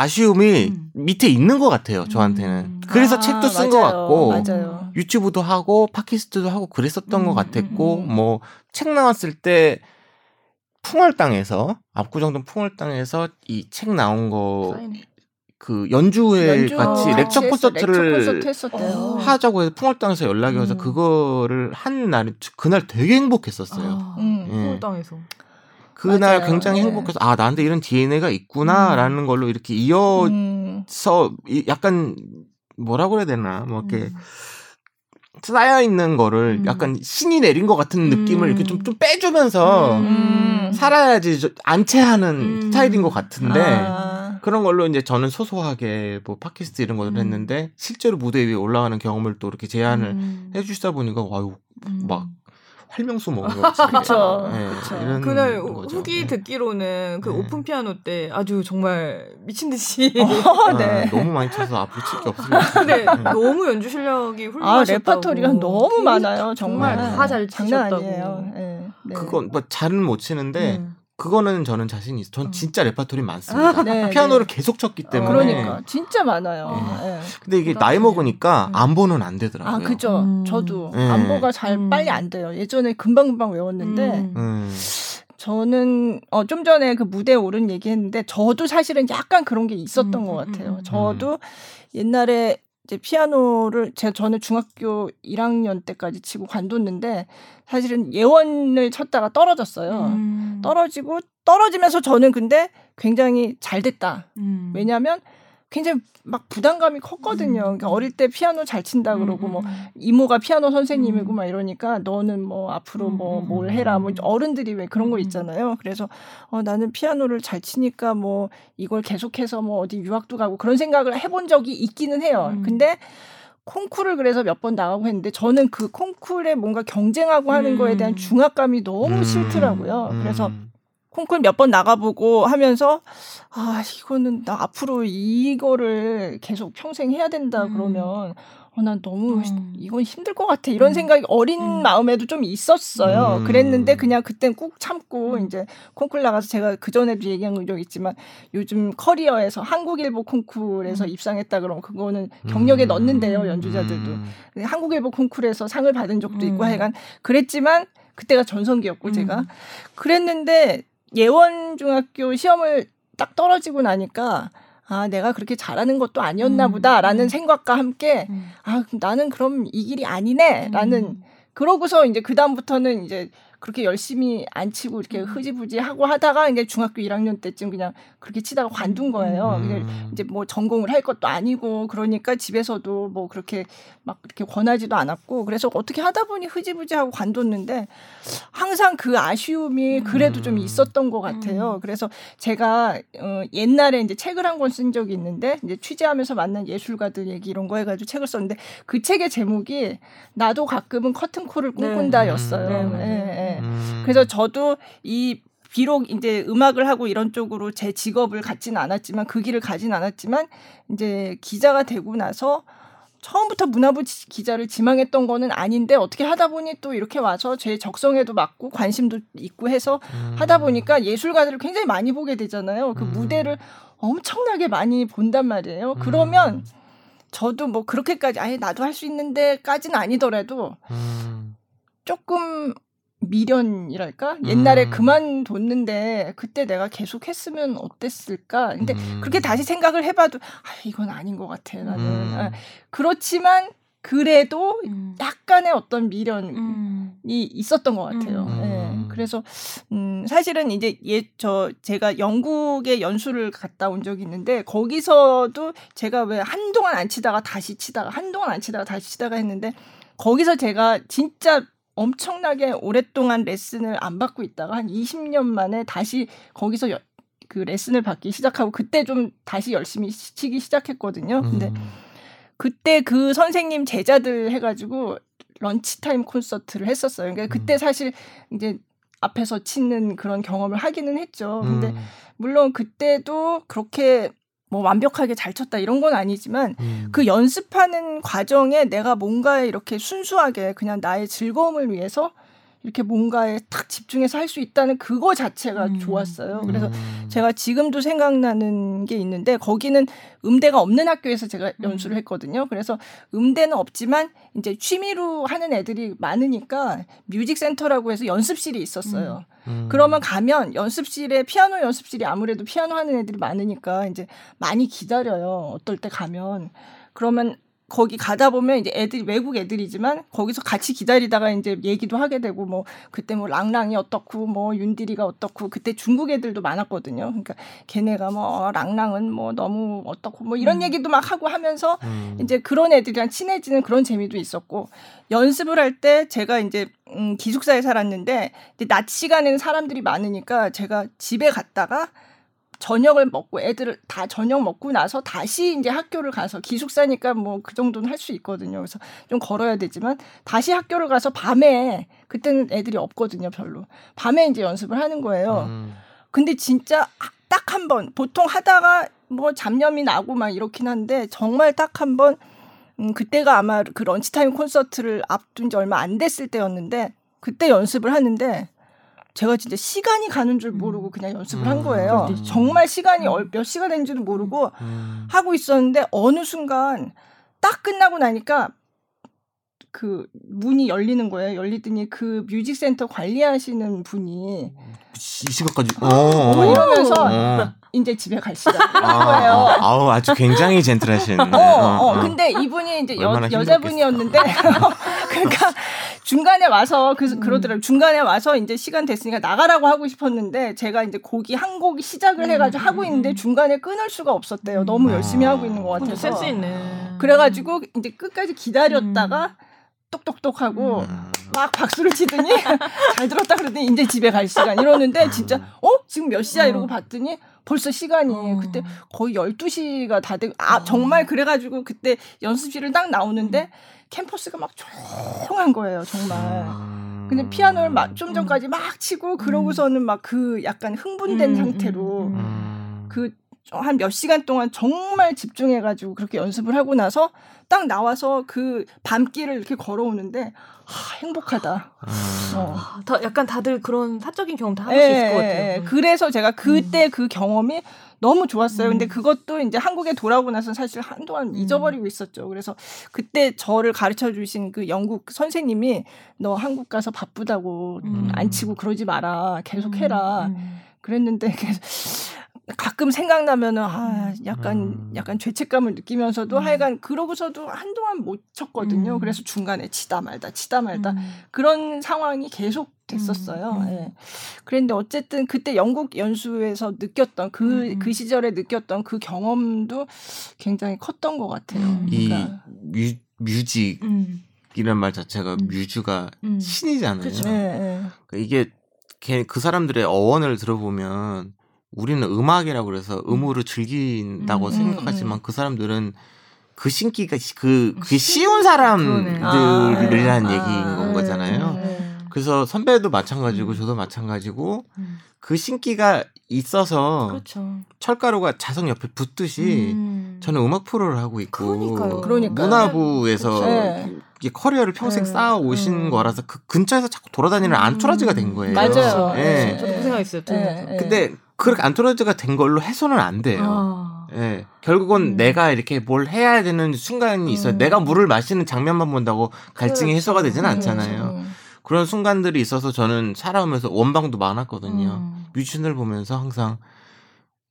아쉬움이 음. 밑에 있는 것 같아요. 저한테는. 음. 그래서 아, 책도 쓴 것. 같고 맞아요. 유튜브도 하고 팟캐스트도 하고 그랬었던 음, 것 같았고 음, 음. 뭐책 나왔을 때 풍월당에서 압구정동 풍월당에서 이 책 나온 거 사인해. 그 연주회 연주 같이 어, 렉처 콘서트를. 어. 하자고 해서 풍월당에서 연락이 와서 음. 그거를 한 날 그날 되게 행복했었어요. 아, 음. 예. 서울당에서. 그날 맞아요. 굉장히 네. 행복해서 아 나한테 이런 DNA가 있구나라는 걸로 이렇게 이어서 음. 이- 약간 뭐라고 그래야 되나 뭐 이렇게 음. 쌓여 있는 거를 음. 약간 신이 내린 것 같은 느낌을 음. 이렇게 좀, 좀 빼주면서 음. 살아야지 저- 안채하는 음. 스타일인 것 같은데 아. 그런 걸로 이제 저는 소소하게 뭐 팟캐스트 이런 음. 했는데 실제로 무대 위에 올라가는 경험을 또 이렇게 제안을 음. 해주시다 보니까 와유 음. 막 활명수 먹은 것 같이 그쵸, 예, 그쵸. 그날 거죠. 후기 예. 듣기로는 그 네. 오픈 피아노 때 아주 정말 미친 듯이 어, 아, (laughs) 네. 너무 많이 쳐서 앞으로 칠게 근데 예. 너무 연주 실력이 아, 훌륭하셨다고. 레파토리가 너무 많아요. 정말 정말. 다잘 장난 치셨다고. 아니에요. 예. 네. 그건 뭐 잘은 못 치는데 음. 그거는 저는 자신이 있어. 전 어. 진짜 레파토리 많습니다. 네, 피아노를 네. 계속 쳤기 때문에. 그러니까 진짜 많아요. 네. 예. 근데 이게. 나이 먹으니까 음. 안보는 안 되더라고요. 아, 그죠. 음. 저도 네. 안보가 잘 음. 빨리 안 돼요. 예전에 금방금방 외웠는데 음. 음. 저는 어, 좀 전에 그 무대에 오른 얘기했는데 저도 사실은 약간 그런 게 있었던 음, 것 음, 같아요. 음. 저도 옛날에 이제 피아노를 제가 저는 중학교 1학년 때까지 치고 관뒀는데 사실은 예원을 쳤다가 떨어졌어요. 음. 떨어지고 떨어지면서 저는 근데 굉장히 잘 됐다. 음. 왜냐하면 굉장히 막 부담감이 컸거든요. 음. 그러니까 어릴 때 피아노 잘 친다 그러고 음, 뭐 음. 이모가 피아노 선생님이고 음. 막 이러니까 너는 뭐 앞으로 뭐 음, 뭘 음, 해라 뭐 음. 어른들이 왜 그런 거 음. 있잖아요. 그래서 어 나는 피아노를 잘 치니까 뭐 이걸 계속해서 뭐 어디 유학도 가고 그런 생각을 해본 적이 있기는 해요. 음. 근데 콩쿠르를 그래서 몇 번 나가고 했는데 저는 그 콩쿠르에 뭔가 경쟁하고 하는 거에 대한 음. 중압감이 너무 음. 싫더라고요. 음. 그래서 콩쿨 몇 번 나가보고 하면서 아 이거는 나 앞으로 이거를 계속 평생 해야 된다 음. 그러면 어, 난 너무 음. 이건 힘들 것 같아 이런 음. 생각이 어린 음. 마음에도 좀 있었어요. 음. 그랬는데 그냥 그땐 꾹 참고 음. 이제 콩쿨 나가서 제가 그 전에도 얘기한 적 있지만 요즘 커리어에서 한국일보 콩쿨에서 음. 입상했다 그러면 그거는 경력에 음. 넣는데요 연주자들도 음. 한국일보 콩쿨에서 상을 받은 적도 있고 음. 하여간 그랬지만 그때가 전성기였고 음. 제가 그랬는데 예원 중학교 시험을 딱 떨어지고 나니까 아 내가 그렇게 잘하는 것도 아니었나 음. 보다라는 음. 생각과 함께 음. 아 나는 그럼 이 길이 아니네라는 음. 그러고서 이제 그 다음부터는 이제 그렇게 열심히 안 치고 이렇게 음. 흐지부지 하고 하다가 이제 중학교 1학년 때쯤 그냥 그렇게 치다가 관둔 거예요. 음. 이제 뭐 전공을 할 것도 아니고 그러니까 집에서도 뭐 그렇게 막 이렇게 권하지도 않았고 그래서 어떻게 하다 보니 흐지부지 하고 관뒀는데 항상 그 아쉬움이 그래도 좀 음. 있었던 것 같아요. 음. 그래서 제가 어 옛날에 이제 책을 한 권 쓴 적이 있는데 이제 취재하면서 만난 예술가들 얘기 이런 거 해가지고 책을 썼는데 그 책의 제목이 나도 가끔은 커튼콜을 네. 꿈꾼다였어요. 네, 예, 맞 음. 그래서 저도 이 비록 이제 음악을 하고 이런 쪽으로 제 직업을 갖지는 않았지만 그 길을 가진 않았지만 이제 기자가 되고 나서 처음부터 문화부 지- 기자를 지망했던 거는 아닌데 어떻게 하다 보니 또 이렇게 와서 제 적성에도 맞고 관심도 있고 해서 음. 하다 보니까 예술가들을 굉장히 많이 보게 되잖아요. 그 음. 무대를 엄청나게 많이 본단 말이에요. 음. 그러면 저도 뭐 그렇게까지 아예 나도 할 수 있는데까지는 아니더라도 음. 조금 미련이랄까? 옛날에 음. 그만뒀는데 그때 내가 계속 했으면 어땠을까? 근데 음. 그렇게 다시 생각을 해봐도 아, 이건 아닌 것 같아. 나는. 음. 아, 그렇지만 그래도 음. 약간의 어떤 미련이 음. 있었던 것 같아요. 음. 예. 그래서 음, 사실은 이제 예, 저 제가 영국에 연수를 갔다 온 적이 있는데 거기서도 제가 왜 한동안 안 치다가 다시 치다가 한동안 안 치다가 다시 치다가 했는데 거기서 제가 진짜 엄청나게 오랫동안 레슨을 안 받고 있다가 한 20년 만에 다시 거기서 여, 그 레슨을 받기 시작하고 그때 좀 다시 열심히 치기 시작했거든요. 근데 음. 그때 그 선생님 제자들 해가지고 런치타임 콘서트를 했었어요. 그러니까 그때 음. 사실 이제 앞에서 치는 그런 경험을 하기는 했죠. 근데 음. 물론 그때도 그렇게 뭐 완벽하게 잘 쳤다 이런 건 아니지만 음. 그 연습하는 과정에 내가 뭔가에 이렇게 순수하게 그냥 나의 즐거움을 위해서 이렇게 뭔가에 탁 집중해서 할 수 있다는 그거 자체가 음. 좋았어요. 그래서 음. 제가 지금도 생각나는 게 있는데 거기는 음대가 없는 학교에서 제가 음. 연수를 했거든요. 그래서 음대는 없지만 이제 취미로 하는 애들이 많으니까 뮤직 센터라고 해서 연습실이 있었어요. 음. 그러면 가면 연습실에 피아노 연습실이 아무래도 피아노 하는 애들이 많으니까 이제 많이 기다려요. 어떨 때 가면 그러면 거기 가다 보면 이제 애들 외국 애들이지만 거기서 같이 기다리다가 이제 얘기도 하게 되고 뭐 그때 뭐 랑랑이 어떻고 뭐 윤디리가 어떻고 그때 중국 애들도 많았거든요. 그러니까 걔네가 뭐 어, 랑랑은 뭐 너무 어떻고 뭐 이런 음. 얘기도 막 하고 하면서 음. 이제 그런 애들이랑 친해지는 그런 재미도 있었고 연습을 할 때 제가 이제 음, 기숙사에 살았는데 이제 낮 시간에는 사람들이 많으니까 제가 집에 갔다가 저녁을 먹고 애들을 다 저녁 먹고 나서 다시 이제 학교를 가서 기숙사니까 뭐 그 정도는 할 수 있거든요. 그래서 좀 걸어야 되지만 다시 학교를 가서 밤에 그때는 애들이 없거든요, 별로. 밤에 이제 연습을 하는 거예요. 음. 근데 진짜 딱 한 번 보통 하다가 뭐 잡념이 나고 막 이렇긴 한데 정말 딱 한 번 음, 그때가 아마 그 런치타임 콘서트를 앞둔 지 얼마 안 됐을 때였는데 그때 연습을 하는데 제가 진짜 시간이 가는 줄 모르고 그냥 연습을 한 음, 거예요. 그럴 때 있죠. 정말 시간이 음. 얼- 몇 시간 된지도 모르고 음. 하고 있었는데 어느 순간 딱 끝나고 나니까 그 문이 열리는 거예요. 열리더니 그 뮤직센터 관리하시는 분이 이 시간까지. 어. 어머 이러면서 어. 이제 집에 갈 시간 아, 거예요. 아우 아주 굉장히 젠틀하신. 어, 어, 근데 이분이 이제 여, 여자분이었는데, (laughs) 그러니까 중간에 와서 그, 음. 그러더라고요. 중간에 와서 이제 시간 됐으니까 나가라고 하고 싶었는데, 제가 이제 곡이 한 곡이 시작을 음, 해가지고 음, 하고 음, 있는데 음. 중간에 끊을 수가 없었대요. 음. 너무 열심히 아. 하고 있는 것 같아서. 센스 있네. 그래가지고 이제 끝까지 기다렸다가 똑똑똑 하고 음. 막 박수를 치더니 (laughs) 잘 들었다 그러더니 이제 집에 갈 시간 이러는데 진짜 어 지금 몇 시야 이러고 어. 봤더니 벌써 시간이 어. 그때 거의 12시가 다 되고 아 어. 정말 그래 가지고 그때 연습실을 딱 나오는데 캠퍼스가 막 조용한 거예요 정말 음. 근데 피아노를 막 좀 전까지 막 치고 그러고서는 막 그 약간 흥분된 음, 상태로 음, 음. 음. 그한몇 시간 동안 정말 집중해가지고 그렇게 연습을 하고 나서 딱 나와서 그 밤길을 이렇게 걸어오는데 아, 행복하다. 음. 어. 아, 다 약간 다들 그런 사적인 경험 다 하실 수 있을 것 같아요. 예, 음. 그래서 제가 그때 그 경험이 너무 좋았어요. 음. 근데 그것도 이제 한국에 돌아오고 나서 사실 한동안 음. 잊어버리고 있었죠. 그래서 그때 저를 가르쳐 주신 그 영국 선생님이 너 한국 가서 바쁘다고 음. 안 치고 그러지 마라. 계속 해라. 음. 그랬는데 계속 가끔 생각나면은 아 약간 음. 약간 죄책감을 느끼면서도 음. 하여간 그러고서도 한동안 못 쳤거든요. 음. 그래서 중간에 치다 말다 치다 말다 음. 그런 상황이 계속 됐었어요. 음. 예. 그런데 어쨌든 그때 영국 연수에서 느꼈던 그그 음. 시절에 느꼈던 그 경험도 굉장히 컸던 것 같아요. 음. 이 그러니까 뮤, 뮤직이라는 음. 말 자체가 음. 뮤즈가 음. 신이잖아요. 그쵸. 예, 예. 그러니까 이게 걔- 그 사람들의 어원을 들어보면 우리는 음악이라고 그래서 음으로 즐긴다고 음, 생각하지만 음. 그 사람들은 그 신기가 그 그게 쉬운 사람들이란 아, 얘기인 아, 거잖아요. 음. 그래서 선배도 마찬가지고 음. 저도 마찬가지고 음. 그 신기가 있어서 그렇죠. 철가루가 자석 옆에 붙듯이 음. 저는 음악 프로를 하고 있고 그러니까요. 문화부에서 네. 이게 커리어를 평생 네. 쌓아 오신 음. 거라서 그 근처에서 자꾸 돌아다니는 음. 안토라지가 된 거예요. 맞아요. 예. 저도 그 생각했어요. 예. 근데 그렇게 안토라지가 된 걸로 해소는 안 돼요. 아. 예. 결국은 음. 내가 이렇게 뭘 해야 되는 순간이 있어요. 음. 내가 물을 마시는 장면만 본다고 갈증이 그렇죠. 해소가 되지는 음. 않잖아요. 음. 그런 순간들이 있어서 저는 살아오면서 원방도 많았거든요. 음. 뮤지션을 보면서 항상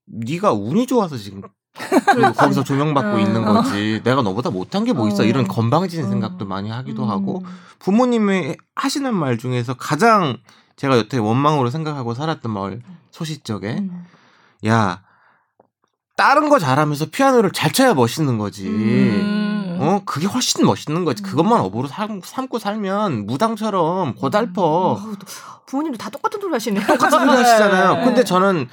네가 운이 좋아서 지금 그렇지. (laughs) 거기서 조명받고 어. 있는 거지. 내가 너보다 못한 게 뭐 있어. 어. 이런 건방진 어. 생각도 많이 하기도 음. 하고 부모님이 하시는 말 중에서 가장 제가 여태 원망으로 생각하고 살았던 말 소시적에 음. 야 다른 거 잘하면서 피아노를 잘 쳐야 멋있는 거지. 음. 음. 어 그게 훨씬 멋있는 거지. 음. 그것만 업으로 삼, 삼고 살면 무당처럼 고달퍼. 어우, 부모님도 다 똑같은 소리 하시네요. 똑같은 소리 하시잖아요. 네. 근데 저는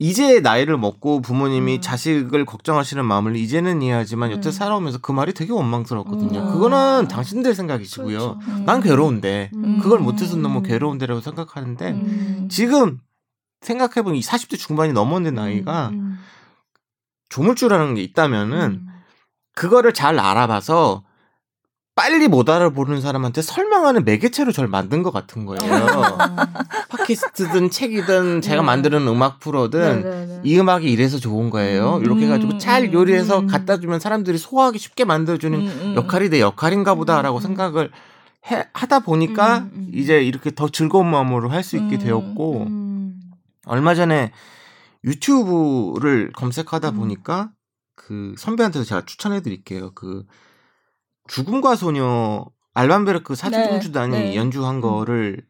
이제 나이를 먹고 부모님이 음. 자식을 걱정하시는 마음을 이제는 이해하지만 여태 음. 살아오면서 그 말이 되게 원망스럽거든요. 음. 그거는 당신들 생각이시고요. 그렇죠. 음. 난 괴로운데 음. 그걸 못해서 너무 음. 괴로운데라고 생각하는데 음. 지금 생각해보면 이 40대 중반이 넘었는 나이가 음. 조물주라는 게 있다면은 음. 그거를 잘 알아봐서 빨리 못 알아보는 사람한테 설명하는 매개체로 저를 만든 것 같은 거예요. 팟캐스트든 (laughs) 책이든 제가 네. 만드는 음악 프로든 네네네. 이 음악이 이래서 좋은 거예요. 음, 이렇게 해가지고 잘 음, 요리해서 음. 갖다 주면 사람들이 소화하기 쉽게 만들어주는 음. 역할이 내 역할인가 보다라고. 생각을 해, 하다 보니까. 이제 이렇게 더 즐거운 마음으로 할 수 있게 음, 되었고 음. 얼마 전에 유튜브를 검색하다 음. 보니까 그 선배한테도 제가 추천해 드릴게요. 그 죽음과 소녀 알반베르크 사중주단이 네, 네. 연주한 거를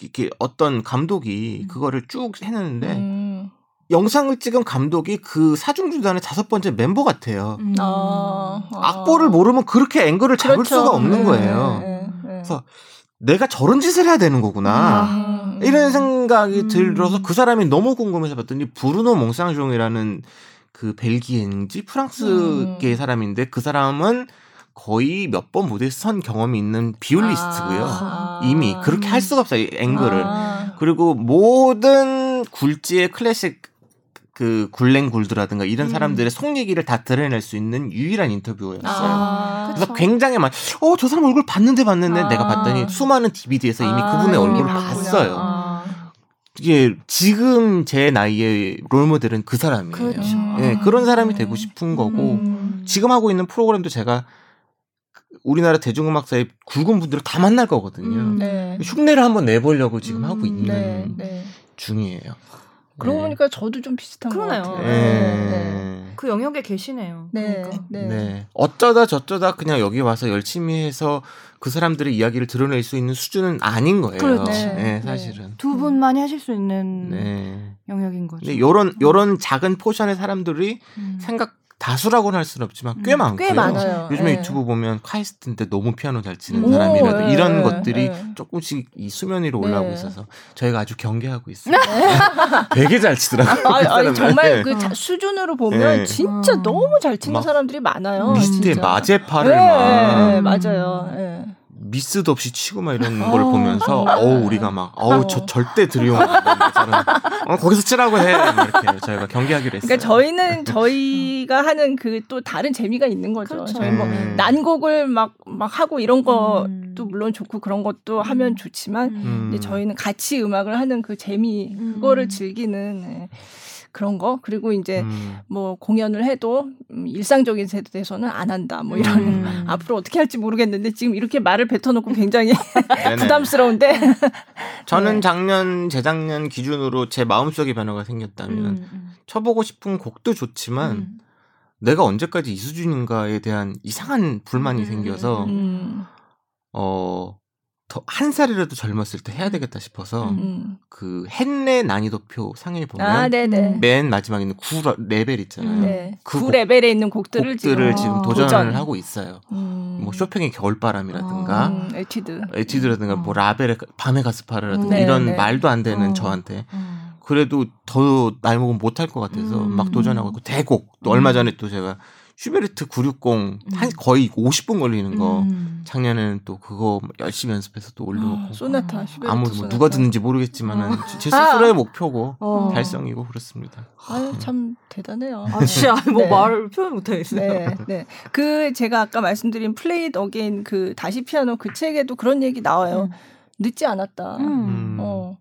이렇게 어떤 감독이 음. 그거를 쭉 해냈는데 음. 영상을 찍은 감독이 그 사중주단의 다섯 번째 member 같아요. 음. 아, 아. 악보를 모르면 그렇게 앵글을 잡을 그렇죠. 수가 없는 네, 거예요. 네, 네. 그래서 내가 저런 짓을 해야 되는 거구나. 아. 이런 생각이 음. 들어서 그 사람이 너무 궁금해서 봤더니 브루노 몽상종이라는 그 벨기에인지 프랑스계 음. 사람인데 그 사람은 거의 몇 번 무대에 선 경험이 있는 비올리스트고요. 아. 이미 그렇게 할 수가 없어요. 이 앵글을. 아. 그리고 모든 굴지의 클래식 그 굴랭 굴드라든가 이런 음. 사람들의 속 얘기를 다 드러낼 수 있는 유일한 인터뷰였어요. 아. 그래서. 굉장히 막, 어, 저 사람 얼굴 봤는데 봤는데 아. 내가 봤더니 수많은 DVD에서 이미 아, 그분의 얼굴을. 봤어요. 아. 이게 지금 제 나이의 롤모델은 그 사람이에요. 그렇죠. 예, 그런 사람이 되고 싶은 거고, 음. 지금 하고 있는 프로그램도 제가 우리나라 대중음악사의 굵은 분들을 다 만날 거거든요. 음. 네. 흉내를 한번 내보려고 지금 음, 하고 있는 네, 네. 중이에요. 그러고 네. 보니까 저도 좀 비슷한 그러네요. 것 예. 같아요. 네. 그 영역에 계시네요. 네. 그러니까. 네. 네. 어쩌다 저쩌다 그냥 여기 와서 열심히 해서 그 사람들의 이야기를 드러낼 수 있는 수준은 아닌 거예요. 그렇죠. 네, 네. 사실은. 두 분만이 하실 수 있는 네. 영역인 거죠. 근데 요런 요런 작은 포션의 사람들이 음. 생각 다수라고는 할 수는 없지만 꽤 음, 많고요. 꽤 많아요. 요즘에 네. 유튜브 보면 카이스트인데 너무 피아노 잘 치는 오, 사람이라도 네, 이런 네, 것들이 네. 조금씩 이 수면 위로 올라오고 네. 있어서 저희가 아주 경계하고 있어요. (laughs) 되게 잘 치더라고요. 아, 그. 정말 네. 그 자- 어. 수준으로 보면 네. 진짜 음. 너무 잘 치는 막 사람들이 많아요. 리스트에. 마제파를 네, 막 네, 맞아요. 네. 미스도 없이 치고 막 이런 어. (laughs) 걸 보면서 어우 우리가 막 어우 저 어. 절대 들이용 어, 거기서 치라고 해막 이렇게 저희가 경계하기로 했어요. 그러니까 저희는 저희가 하는 그 또 다른 재미가 있는 거죠. 그렇죠. 저희 뭐 음. 난곡을 막, 막 하고 이런 것도 음. 물론 좋고 그런 것도 하면 좋지만 음. 저희는 같이 음악을 하는 그 재미 음. 그거를 즐기는 네, 그런 거 그리고 이제 음. 뭐 공연을 해도 음, 일상적인 세대에서는 안 한다 뭐 이런 음. (laughs) 앞으로 어떻게 할지 모르겠는데 지금 이렇게 말을 뱉어놓고 굉장히. (laughs) 부담스러운데 (laughs) 저는 네. 작년 재작년 기준으로 제 마음속의 변화가 생겼다면 음, 음. 쳐보고 싶은 곡도 좋지만 음. 내가 언제까지 이 수준인가에 대한 이상한 불만이 음, 생겨서 음, 어. 더한 살이라도 젊었을 때 해야 되겠다 싶어서 음. 음. 그 헨레 난이도표 상에 보면 아 음. 맨 마지막에 있는 9 레벨 있잖아요. 음. 네. 그구 곡- 레벨에 있는 곡들을, 곡들을 지금, 지금 어, 도전을 도전. 하고 있어요. 음. 뭐 쇼팽의 겨울바람이라든가 음, 에튀드 에튀드라든가 뭐 라벨의 밤의 가스파르라든가 네, 이런 네. 말도 안 되는 어. 저한테 음. 그래도 더 나이 먹으면 못할 것 같아서 음. 막 도전하고 있고 대곡 또 음. 얼마 전에 또 제가 슈베르트 960 한 거의 50분 걸리는 거 음. 작년에는 또 그거 열심히 연습해서 또 올려놓고 아, 소나타 슈베르트 아무 뭐. 누가 듣는지 모르겠지만은 어. 제 스스로의 아. (laughs) 목표고 어. 달성이고 그렇습니다. 아유 참 대단해요. 아, 진짜 뭐 네. 말을 표현 못하겠어요. 네, 네. 그 제가 아까 말씀드린 Play Again 그 다시 피아노 그 책에도 그런 얘기 나와요. 늦지 않았다. 음. 음. 어.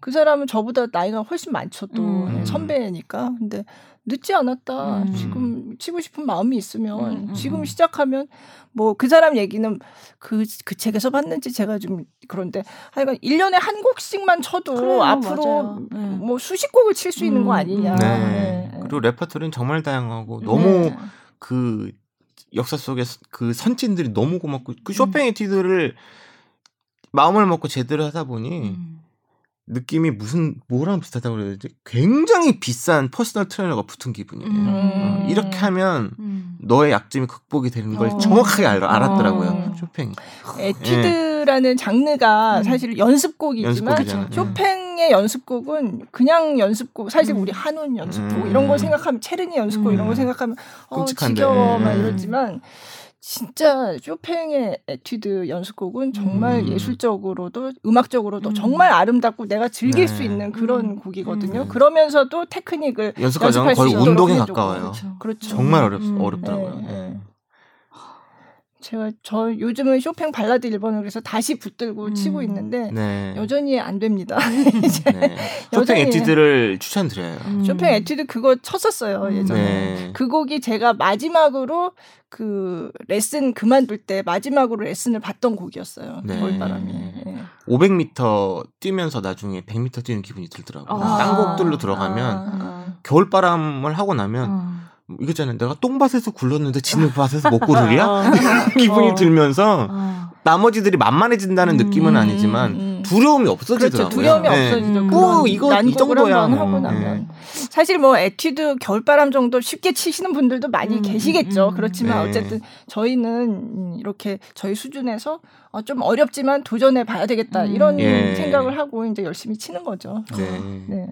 그 사람은 저보다 나이가 훨씬 많죠 또 음. 네, 선배니까. 근데 늦지 않았다. 음. 지금 치고 싶은 마음이 있으면 음, 음, 지금 음. 시작하면 뭐 그 사람 얘기는 그, 그 책에서 봤는지 제가 좀 그런데 하여간 1년에 한 곡씩만 쳐도 그래요, 앞으로 맞아요. 네. 뭐 수십 곡을 칠 수 있는 거 음, 아니냐. 음. 네. 네. 그리고 레퍼토리는 정말 다양하고 너무 네. 그 역사 속에 그 선진들이 너무 고맙고 그 쇼팽 에튀드를 마음을 먹고 제대로 하다 보니 음. 느낌이 무슨 뭐랑 비슷하다고 그래야 되지? 굉장히 비싼 personal trainer가 붙은 기분이에요. 음. 어, 이렇게 하면 음. 너의 약점이 극복이 되는 걸 어. 정확하게 알, 알았더라고요. 어. 쇼팽. 에튀드라는 장르가 음. 사실 연습곡이지만 연습곡이잖아요. 쇼팽의 연습곡은 그냥 연습곡 사실 음. 우리 하농 연습곡 음. 이런 걸 생각하면 체르니 연습곡 음. 이런 걸 생각하면 어 끔찍한데. 지겨워 막 음. 이러지만 진짜 쇼팽의 에튜드 연습곡은 정말 음. 예술적으로도 음악적으로도 음. 정말 아름답고 내가 즐길 네. 수 있는 그런 음. 곡이거든요. 음. 그러면서도 테크닉을 연습 과정은 거의 있도록 운동에. 가까워요. 그렇죠. 그렇죠. 정말 어렵 음. 어렵더라고요. 네, 예. 네. 제가 저 요즘은 쇼팽 발라드 일번을 그래서 다시 붙들고 음. 치고 있는데 네. 여전히 안 됩니다. (laughs) 이제 네. 쇼팽 에튀드를 추천드려요. 음. 쇼팽 에튜드 그거 쳤었어요 음. 예전에. 네. 그 곡이 제가 마지막으로 그 레슨 그만둘 때 마지막으로 레슨을 받던 곡이었어요. 네. 겨울바람이. 예. 500m 뛰면서 나중에 100m 뛰는 기분이 들더라고요. 아. 딴 곡들로 들어가면 아. 겨울바람을 하고 나면 어. 이거잖아요. 내가 똥밭에서 굴렀는데 지는 밭에서 먹고르리야? (laughs) 어. (laughs) 기분이 어. 들면서 어. 나머지들이 만만해진다는 음, 느낌은 음, 아니지만 음. 두려움이 없어지더라고요. 그렇죠. 두려움이 네. 없어지죠. 음. 뭐 이거 이 정도야. 하고 네. 나면 사실 뭐 에튜드 겨울바람 정도 쉽게 치시는 분들도 많이 음, 계시겠죠. 음, 음. 그렇지만 네. 어쨌든 저희는 음, 이렇게 저희 수준에서 어, 좀 어렵지만 도전해 봐야 되겠다 음. 이런 예. 생각을 하고 이제 열심히 치는 거죠. 네.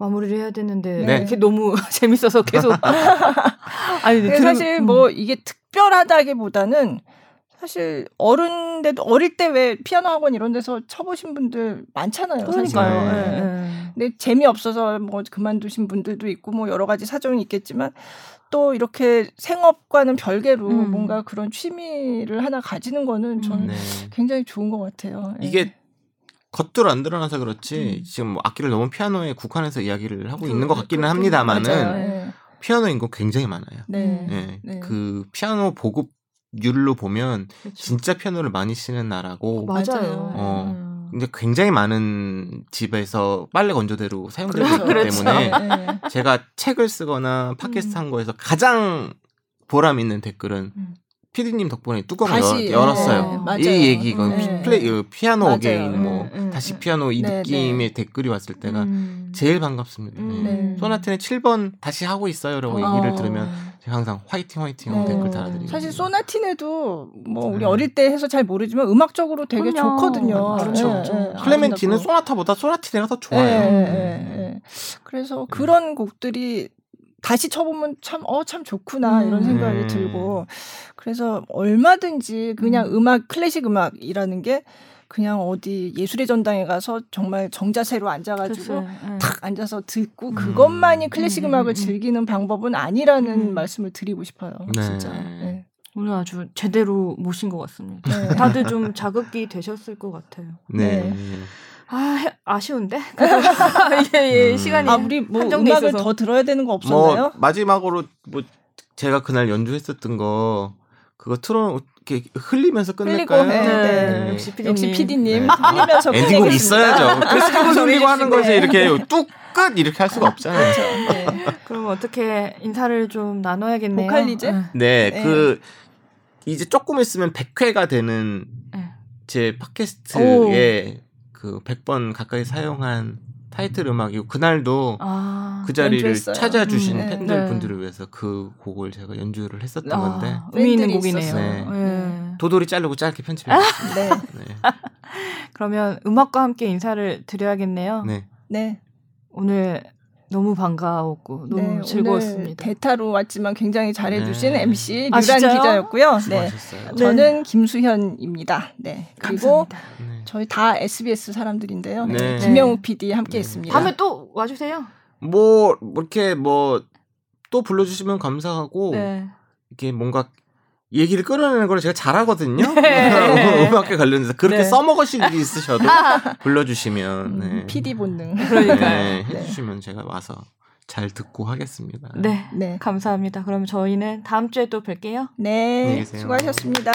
네. 마무리를 해야 되는데 네. 이렇게 너무 (laughs) 재밌어서 계속 (laughs) 아니 근데 들으- 사실 음. 뭐 이게 특별하다기보다는 사실 어른데도 어릴 때 왜 피아노 학원 이런 데서 쳐보신 분들 많잖아요. 그러니까요. 네. 예, 예. 근데 재미 없어서 뭐 그만두신 분들도 있고 뭐 여러 가지 사정이 있겠지만 또 이렇게 생업과는 별개로 음. 뭔가 그런 취미를 하나 가지는 거는 저는 네. 굉장히 좋은 것 같아요. 예. 이게 겉으로 안 드러나서 그렇지 음. 지금 뭐 악기를 너무 피아노에 국한해서 이야기를 하고 그- 있는 것 같기는 그것도 합니다만은 맞아요. 예. 피아노 인구 굉장히 많아요. 네. 예. 네. 그 피아노 보급률로 보면 그렇죠. 진짜 피아노를 많이 치는 나라고 맞아요. 어. 음. 근데 굉장히 많은 집에서 빨래 건조대로 사용되고 그렇죠. 있기 그렇죠. 때문에 예. 제가 책을 쓰거나 팟캐스트 한 거에서 가장 보람 있는 댓글은 음. 피디님 덕분에 뚜껑을 다시, 열, 었어요 예, 맞아요. 이 얘기가 네. 플레이 어, 피아노 맞아요. again 뭐 음, 음, 다시 음. 피아노 이 네, 느낌의 댓글이 왔을 때가 음. 제일 반갑습니다. 음. 네. 네. 소나티네 7번 다시 하고 있어요라고 어. 얘기를 들으면 제가 항상 화이팅 화이팅 하고 네. 댓글 달아드리고 사실 소나티네도 뭐 우리 네. 어릴 때 해서 잘 모르지만 음악적으로 되게 그럼요. 좋거든요. 그렇죠, 예, 그렇죠. 예, 클레멘티는. 소나타보다 소나티네가 더 예, 좋아요. 그래서 그런 곡들이 다시 쳐보면 참, 어, 참 좋구나, 음. 이런 생각이 네. 들고. 그래서 얼마든지 그냥 음. 음. 악 클래식 음악이라는 게 그냥 어디 예술의 전당에 가서 정말 정자세로 앉아가지고 예. 탁 앉아서 듣고 음. 그것만이 클래식 음, 음, 악을 음, 음. 즐기는 방법은 아니라는 음. 말씀을 드리고 싶어요. 네. 진짜. 네. 오늘 아주 제대로 모신 것 같습니다. 네. 다들 좀 자극이 되셨을 것 같아요. 네. 아 해- 아쉬운데 예, 예, (laughs) 음. 시간이 아, 우리 뭐 음악을 있어서. 더 들어야 되는 거뭐 없었나요? 마지막으로 뭐 제가 그날 연주했었던 거 그거 틀어 이렇게 흘리면서 흘리고, 끝낼까요? 네, 네. 네. 역시 역시 PD님. 네. 흘리면서 엔딩곡. 있어야죠. 크리스마스 흘리고 하는 거지 네. 이렇게 뚝 끝 이렇게 할 수가 없잖아요. 그렇죠. 네. (laughs) 그럼 어떻게 인사를 좀 나눠야겠네요. 보컬리즈? 예. 네, 네. 그 이제 조금 있으면 100회가 되는 예. 제 팟캐스트에 그 100번 가까이 사용한 타이틀 음악이고 그날도 아, 그 자리를 연주했어요. 찾아주신 음, 네. 팬들 네. 분들을 위해서 그 곡을 제가 연주를 했었던 아, 건데 의미 있는 곡이네요. 있었어요. 예. 도돌이 자르고 짧게 편집했습니다. (laughs) 네. 네. (laughs) 그러면 음악과 함께 인사를 드려야겠네요. 네. 네. 오늘 너무 반가웠고 너무 네, 즐거웠습니다. 대타로 왔지만 굉장히 잘해주신 네. MC 아, 류란 진짜요? 기자였고요. 네. 수고하셨어요. 네. 저는 김수현입니다. 네. 그리고 감사합니다. 네. 저희 다 SBS 사람들인데요. 네. 김영욱 PD 함께했습니다. 다음에 또 와주세요. 뭐, 뭐 이렇게 뭐 또 불러주시면 감사하고 네. 이렇게 뭔가 얘기를 끌어내는 걸 제가 잘하거든요. (laughs) 네. (laughs) 음악에 관련해서 그렇게 네. 써먹으실 일이 있으셔도 (laughs) 불러주시면 음, 네. PD 본능. 네, 네. 해주시면 제가 와서 잘 듣고 하겠습니다. 네. 네. 감사합니다. 그럼 저희는 다음 주에 또 뵐게요. 네. 수고하셨습니다.